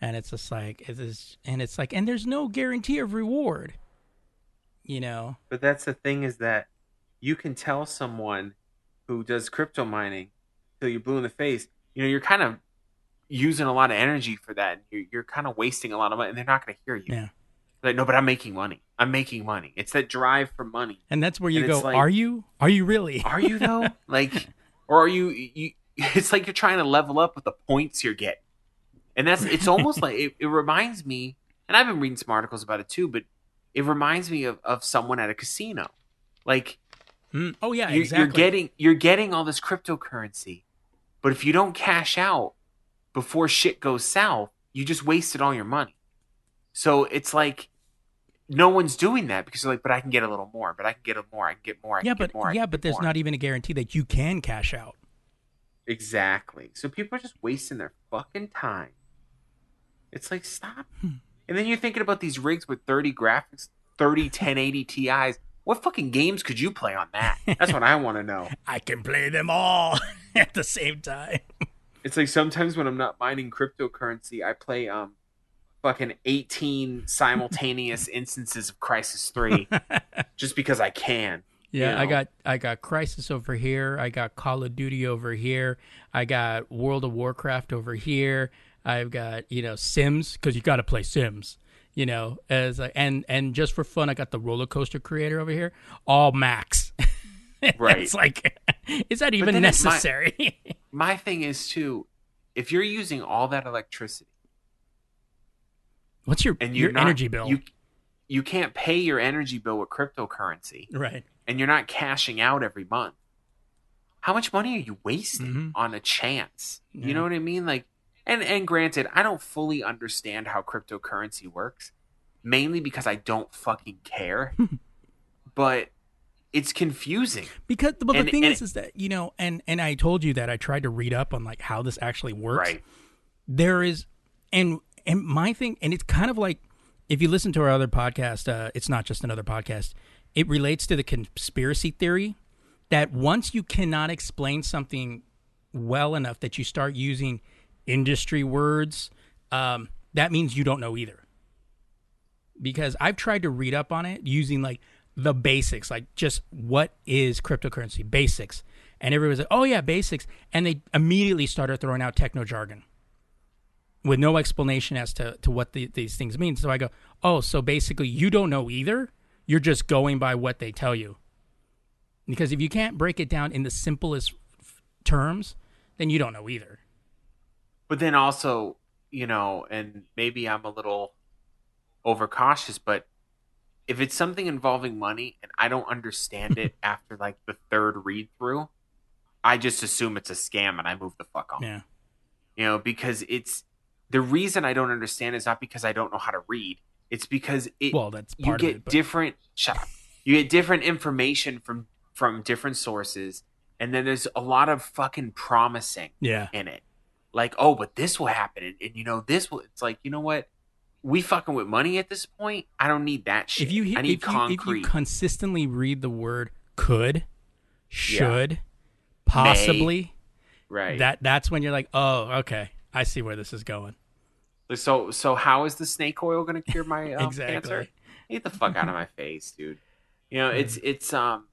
A: and it's just like it is, and it's like, and there's no guarantee of reward. You know,
B: But that's the thing is that you can tell someone who does crypto mining till you're blue in the face. You know, you're kind of using a lot of energy for that. You're, you're kind of wasting a lot of money, and they're not going to hear you.
A: Yeah.
B: Like, no, but I'm making money. I'm making money. It's that drive for money.
A: and that's where you
B: And
A: go.
B: like-
A: are you? Are you really?
B: Are you though? like, or are you? You? It's like you're trying to level up with the points you're getting, and that's. It's almost like it, it reminds me, and I've been reading some articles about it too, but it reminds me of of someone at a casino, like
A: Mm, oh yeah,
B: you,
A: exactly.
B: you're getting you're getting all this cryptocurrency, but if you don't cash out before shit goes south, you just wasted all your money. So it's like no one's doing that because they're like, but I can get a little more, but I can get a more, I can get more, I
A: yeah,
B: can
A: but
B: get more.
A: Yeah, but there's
B: more.
A: not even a guarantee that you can cash out.
B: Exactly. So people are just wasting their fucking time. It's like stop.
A: Hmm.
B: And then you're thinking about these rigs with 30 graphics, 30 1080 Ti's. what fucking games could you play on that? That's what I want to know.
A: I can play them all at the same time.
B: It's like sometimes when I'm not mining cryptocurrency, I play um fucking 18 simultaneous instances of Crysis 3 just because I can.
A: Yeah,
B: you
A: I got I got Crysis over here. I got Call of Duty over here. I got World of Warcraft over here. I've got you know Sims because you got to play Sims. You know, as a, and and just for fun, I got the Roller Coaster Creator over here, all max.
B: Right.
A: it's like, is that even
B: then it might-
A: necessary?
B: My thing is too if you're using all that electricity
A: What's your
B: and
A: your
B: not,
A: energy bill?
B: You you can't pay your energy bill with cryptocurrency
A: right.
B: and you're not cashing out every month. How much money are you wasting
A: Mhm.
B: on a chance?
A: Yeah.
B: You know what I mean? Like and and granted, I don't fully understand how cryptocurrency works, mainly because I don't fucking care. but it's confusing.
A: Because the
B: And-
A: thing
B: and-
A: is, is that you know, and and I told you that I tried to read up on like how this actually works.
B: Right.
A: there is and and my thing and it's kind of like if you listen to our other podcast uh it's not just another podcast it relates to the conspiracy theory that once you cannot explain something well enough that you start using industry words um that means you don't know either. Because i've tried to read up on it using like the basics like just what is cryptocurrency? Basics. And everybody's like oh yeah basics. And they immediately started throwing out techno jargon with no explanation as to, to what the, these things mean. So I go, oh, so basically you don't know either. You're just going by what they tell you. Because if you can't break it down in the simplest f- terms, then you don't know either.
B: But then also, you know, and maybe I'm a little overcautious, but if it's something involving money and I don't understand it after like the third read through, I just assume it's a scam and I move the fuck on.
A: Yeah.
B: You know, because it's the reason I don't understand is not because I don't know how to read. It's because it
A: Well, that's
B: you get
A: of it. But
B: different shut up. You get different information from from different sources, and then there's a lot of fucking promising
A: yeah.
B: in it. Like, oh, but this will happen, and, and you know this will. It's like, you know what? We fucking with money at this point. I don't need that shit.
A: If you,
B: I
A: if,
B: need
A: you, if you consistently read the word could, should, possibly,
B: right.
A: that that's when you're like, oh, okay, I see where this is going.
B: so so how is the snake oil going to cure my um,
A: Exactly.
B: cancer? Get the fuck out of my face, dude. You know, it's it's um,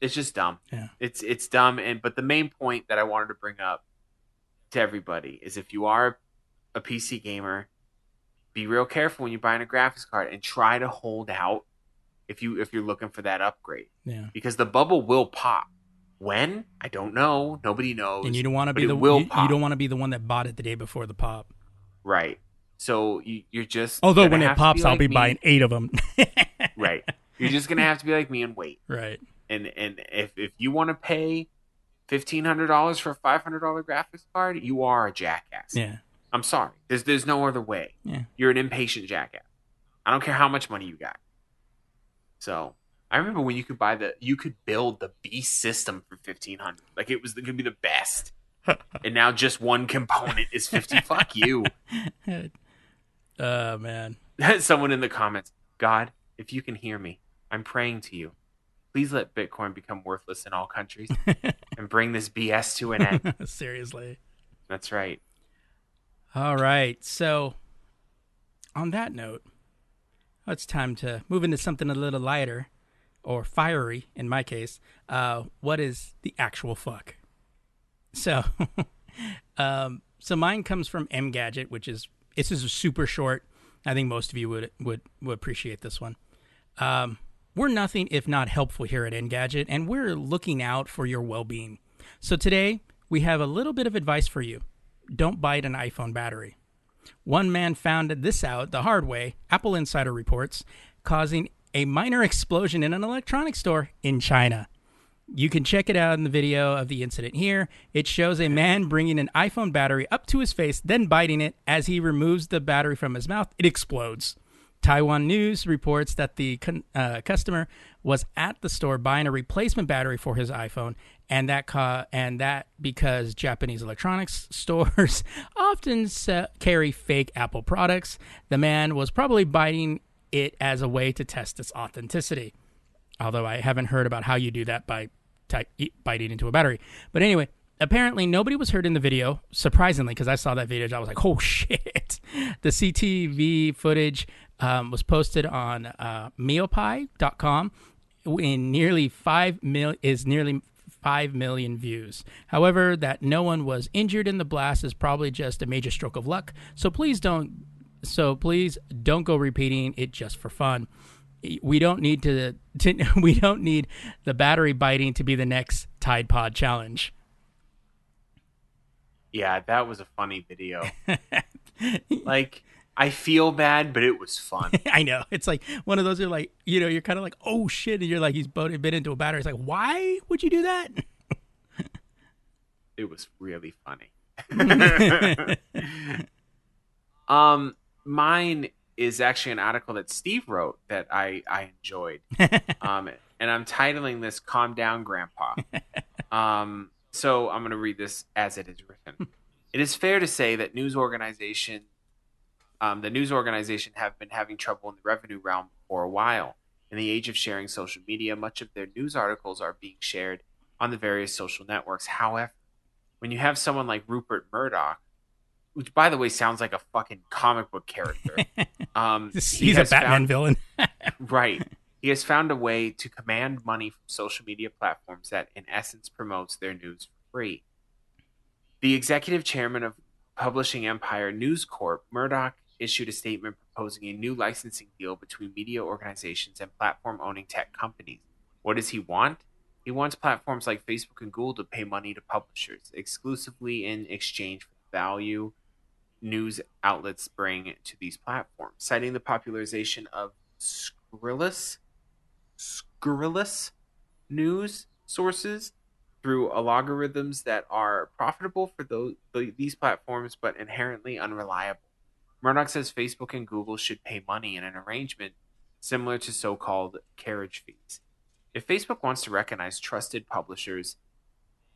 B: it's just dumb.
A: Yeah.
B: It's it's dumb. And but the main point that I wanted to bring up to everybody is if you are a PC gamer, be real careful when you're buying a graphics card and try to hold out if you if you're looking for that upgrade
A: Yeah.
B: because the bubble will pop. When I don't know, nobody knows.
A: And you don't want to be the
B: will
A: you, you don't want to be the one that bought it the day before the pop.
B: right. So you, you're just
A: Although when it pops, I'll
B: like
A: be
B: me.
A: buying eight of them.
B: right. You're just gonna have to be like me and wait.
A: right.
B: And and if if you want to pay fifteen hundred dollars for a five hundred dollar graphics card, you are a jackass.
A: Yeah.
B: I'm sorry. There's there's no other way.
A: Yeah.
B: You're an impatient jackass. I don't care how much money you got. So I remember when you could buy the you could build the beast system for fifteen hundred. Like it was gonna be the best. and now just one component is fifty. Fuck you.
A: Oh man.
B: Someone in the comments, God, if you can hear me, I'm praying to you. Please let Bitcoin become worthless in all countries and bring this BS to an end.
A: Seriously.
B: That's right.
A: All right. So, on that note, it's time to move into something a little lighter or fiery in my case. Uh, what is the actual fuck? So, um, so mine comes from Engadget, which is this is super short. I think most of you would would would appreciate this one. Um, we're nothing if not helpful here at Engadget, and we're looking out for your well-being. So today we have a little bit of advice for you. Don't bite an iPhone battery. One man found this out the hard way, Apple Insider reports, causing a minor explosion in an electronics store in China. You can check it out in the video of the incident here. It shows a man bringing an iPhone battery up to his face, then biting it. As he removes the battery from his mouth, it explodes. Taiwan News reports that the uh, customer was at the store buying a replacement battery for his iPhone, and that ca- and that because Japanese electronics stores often se- carry fake Apple products. The man was probably biting it as a way to test its authenticity. Although I haven't heard about how you do that by biting into a battery. But anyway, apparently nobody was hurt in the video. Surprisingly, because I saw that video, I was like, "Oh shit!" The CTV footage um, was posted on uh, Miaopai.com in nearly five mil is nearly five million views. However, that no one was injured in the blast is probably just a major stroke of luck. So please don't. So please don't go repeating it just for fun. We don't need to, to we don't need the battery biting to be the next Tide Pod challenge.
B: Yeah, that was a funny video. like, I feel bad, but it was fun.
A: I know. It's like one of those are like, you know, you're kind of like, oh shit. And you're like, he's been into a battery. It's like, why would you do that?
B: it was really funny. um, mine is actually an article that Steve wrote that I, I enjoyed. um, and I'm titling this Calm Down, Grandpa. Um, so I'm going to read this as it is written. It is fair to say that news organization, um, the news organization have been having trouble in the revenue realm for a while. In the age of sharing social media, much of their news articles are being shared on the various social networks. However, when you have someone like Rupert Murdoch, which by the way sounds like a fucking comic book character, um, he
A: he's a Batman
B: found-
A: villain.
B: right. He has found a way to command money from social media platforms that, in essence, promotes their news for free. The executive chairman of publishing empire News Corp, Murdoch, issued a statement proposing a new licensing deal between media organizations and platform owning tech companies. What does he want? He wants platforms like Facebook and Google to pay money to publishers exclusively in exchange for value news outlets bring to these platforms, citing the popularization of scurrilous, scurrilous news sources through algorithms that are profitable for those these platforms but inherently unreliable. Murdoch says Facebook and Google should pay money in an arrangement similar to so-called carriage fees. If Facebook wants to recognize trusted publishers,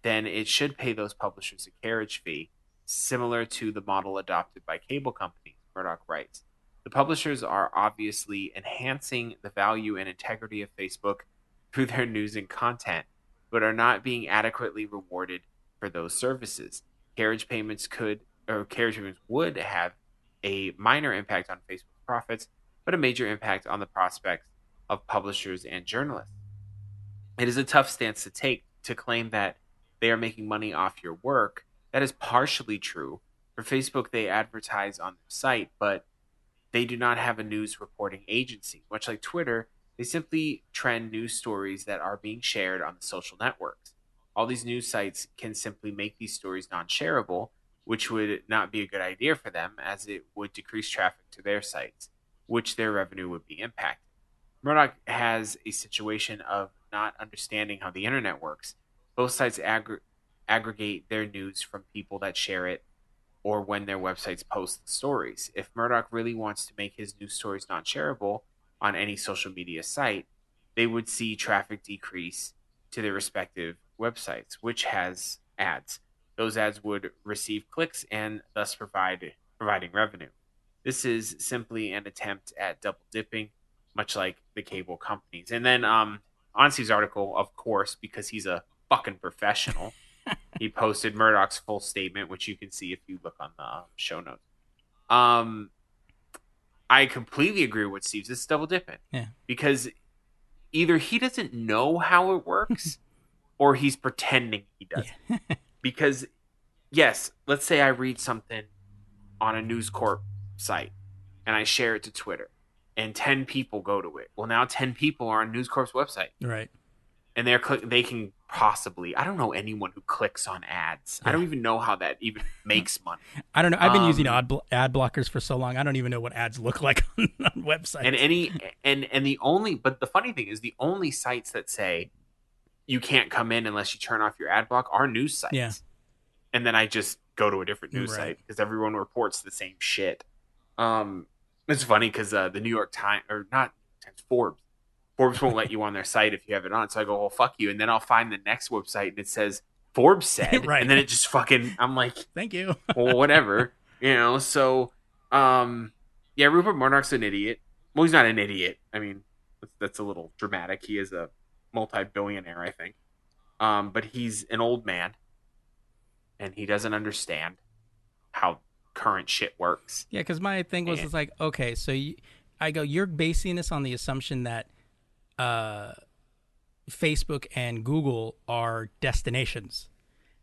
B: then it should pay those publishers a carriage fee similar to the model adopted by cable companies, Murdoch writes. The publishers are obviously enhancing the value and integrity of Facebook through their news and content, but are not being adequately rewarded for those services. Carriage payments could, or carriage payments would have a minor impact on Facebook profits, but a major impact on the prospects of publishers and journalists. It is a tough stance to take to claim that they are making money off your work. That is partially true. For Facebook, they advertise on their site, but they do not have a news reporting agency. Much like Twitter, they simply trend news stories that are being shared on the social networks. All these news sites can simply make these stories non shareable, which would not be a good idea for them as it would decrease traffic to their sites, which their revenue would be impacted. Murdoch has a situation of not understanding how the internet works. Both sites aggr- aggregate their news from people that share it or when their websites post the stories. If Murdoch really wants to make his news stories non shareable on any social media site, they would see traffic decrease to their respective websites, which has ads. Those ads would receive clicks and thus provide providing revenue. This is simply an attempt at double dipping, much like the cable companies. And then um, Steve's article, of course, because he's a fucking professional, he posted Murdoch's full statement, which you can see if you look on the uh, show notes. Um, I completely agree with Steve. This is double dipping.
A: Yeah.
B: Because either he doesn't know how it works or he's pretending he doesn't because, yes, let's say I read something on a News Corp site and I share it to Twitter and 10 people go to it. Well, now 10 people are on News Corp's website
A: right.
B: and they're click they can possibly I don't know anyone who clicks on ads. I don't even know how that even makes money.
A: I don't know. I've been using
B: Um,
A: ad, blo- ad blockers for so long. I don't even know what ads look like on, on websites.
B: And any and and the only but the funny thing is the only sites that say you can't come in unless you turn off your ad block are news sites.
A: Yeah.
B: And then I just go to a different news
A: Right.
B: site because everyone reports the same shit. Um it's funny because uh, the New York Times or not Times Forbes Forbes won't let you on their site if you have it on. So I go, well, fuck you. And then I'll find the next website and it says Forbes said,
A: Right.
B: and then it just fucking. I'm like,
A: Thank you.
B: well, whatever, you know. So, um, yeah, Rupert Murdoch's an idiot. Well, he's not an idiot. I mean, That's, that's a little dramatic. He is a multi-billionaire, I think. Um, but he's an old man, and he doesn't understand how current shit works.
A: Yeah, because my thing was,
B: And-
A: it's like, okay, so you, I go, you're basing this on the assumption that uh, Facebook and Google are destinations.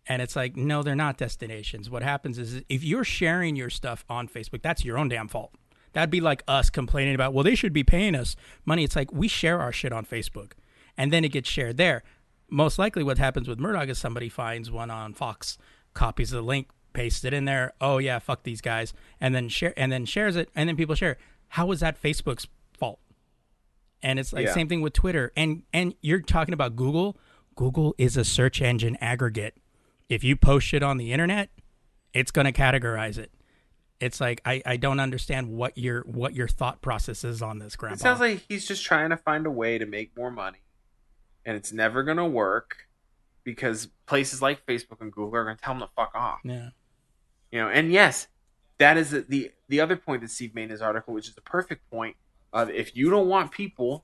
A: And it's like, no, they're not destinations. What happens is if you're sharing your stuff on Facebook, that's your own damn fault. That'd be like us complaining about, well, they should be paying us money. It's like we share our shit on Facebook and then it gets shared there. Most likely, what happens with Murdoch is somebody finds one on Fox, copies the link, pastes it in there. Oh yeah, fuck these guys, and then share and then shares it, and then people share. How is that Facebook's? And it's like
B: Yeah.
A: same thing with Twitter. And and you're talking about Google. Google is a search engine aggregate. If you post shit on the internet, it's going to categorize it. It's like I, I don't understand what your what your thought process is on this, Grandpa.
B: It sounds like he's just trying to find a way to make more money, and it's never gonna work because places like Facebook and Google are gonna tell him to fuck off.
A: yeah,
B: You know, and yes, that is the the, the other point that Steve made in his article, which is the perfect point of if you don't want people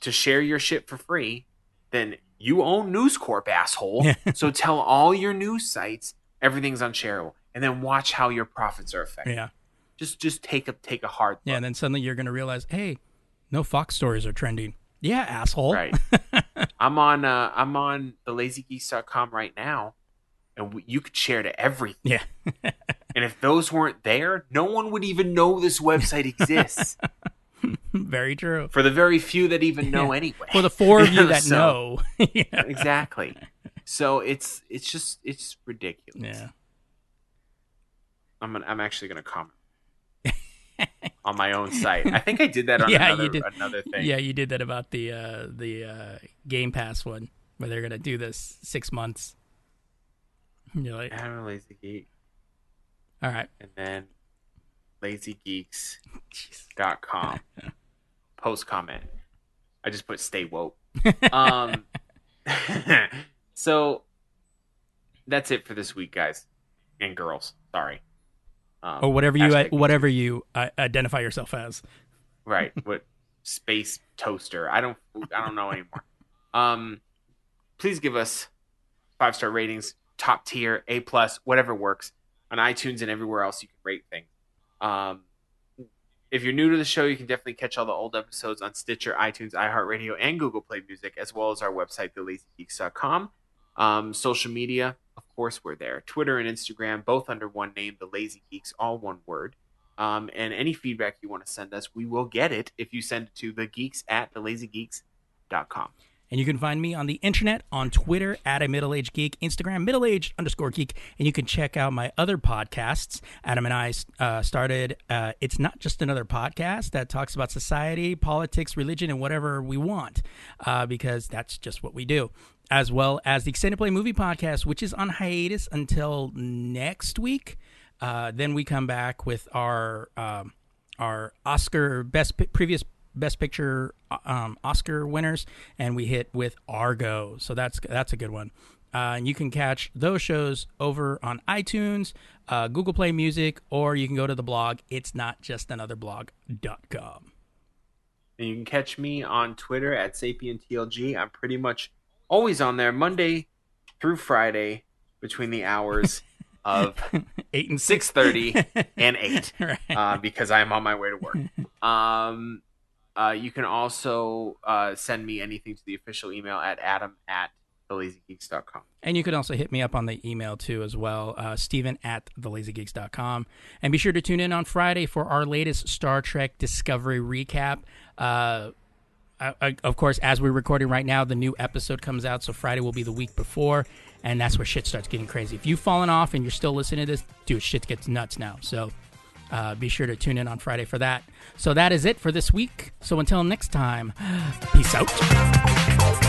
B: to share your shit for free, then you own News Corp, asshole. so tell all your news sites everything's unshareable, and then watch how your profits are affected.
A: yeah,
B: Just just take a take a hard look.
A: yeah. And then suddenly you're going to realize, hey, no Fox stories are trending. Yeah, asshole.
B: Right. I'm on uh I'm on the lazygeeks.com right now and w- you could share to everything.
A: Yeah.
B: And if those weren't there, no one would even know this website exists.
A: Very true.
B: For the very few that even know anyway.
A: For the four of you that
B: So-
A: know. yeah.
B: Exactly. So it's it's just it's ridiculous.
A: Yeah.
B: I'm gonna, I'm actually to comment on my own site. I think I did that on
A: Yeah,
B: another
A: you did.
B: another thing.
A: Yeah, you did that about the uh, the uh, Game Pass one, where they're gonna do this six months. You're like,
B: I'm a lazy geek.
A: all right,
B: and then lazygeeks.com post comment. I just put stay woke. Um so that's it for this week guys and girls. Sorry. Um,
A: or whatever you
B: me
A: whatever you uh, identify yourself as.
B: right. What space toaster. I don't i don't know anymore. Um please give us five star ratings top tier a plus whatever works on itunes and everywhere else you can rate things um if you're new to the show you can definitely catch all the old episodes on stitcher itunes iheartradio and google play music as well as our website thelazygeeks.com um, social media of course we're there. Twitter and instagram both under one name the lazy geeks all one word. Um, and any feedback you want to send us, we will get it if you send it to the geeks at thelazygeeks.com.
A: And you can find me on the internet on Twitter at a middle aged geek, Instagram middle aged underscore geek, and you can check out my other podcasts. Adam and I uh, started. Uh, it's not just another podcast that talks about society, politics, religion, and whatever we want, uh, because that's just what we do. As well as the extended play movie podcast, which is on hiatus until next week. Uh, then we come back with our um, our Oscar best previous best picture um, Oscar winners, and we hit with Argo. So that's that's a good one. Uh, and you can catch those shows over on iTunes, uh, Google Play Music, or you can go to the blog. It's not just another blog.com.
B: And you can catch me on Twitter at SapienTLG. I'm pretty much always on there Monday through Friday between the hours of
A: Eight and
B: 6.30 and 8
A: Right.
B: uh, because I'm on my way to work. Um, uh, you can also uh, send me anything to the official email at adam at thelazygeeks.com.
A: And you can also hit me up on the email too as well, uh, Steven at thelazygeeks.com. And be sure to tune in on Friday for our latest Star Trek Discovery recap. Uh, I, I, of course, as we're recording right now, the new episode comes out, so Friday will be the week before, and that's where shit starts getting crazy. If you've fallen off and you're still listening to this, dude, shit gets nuts now. So uh, be sure to tune in on Friday for that. So that is it for this week. So until next time, peace out.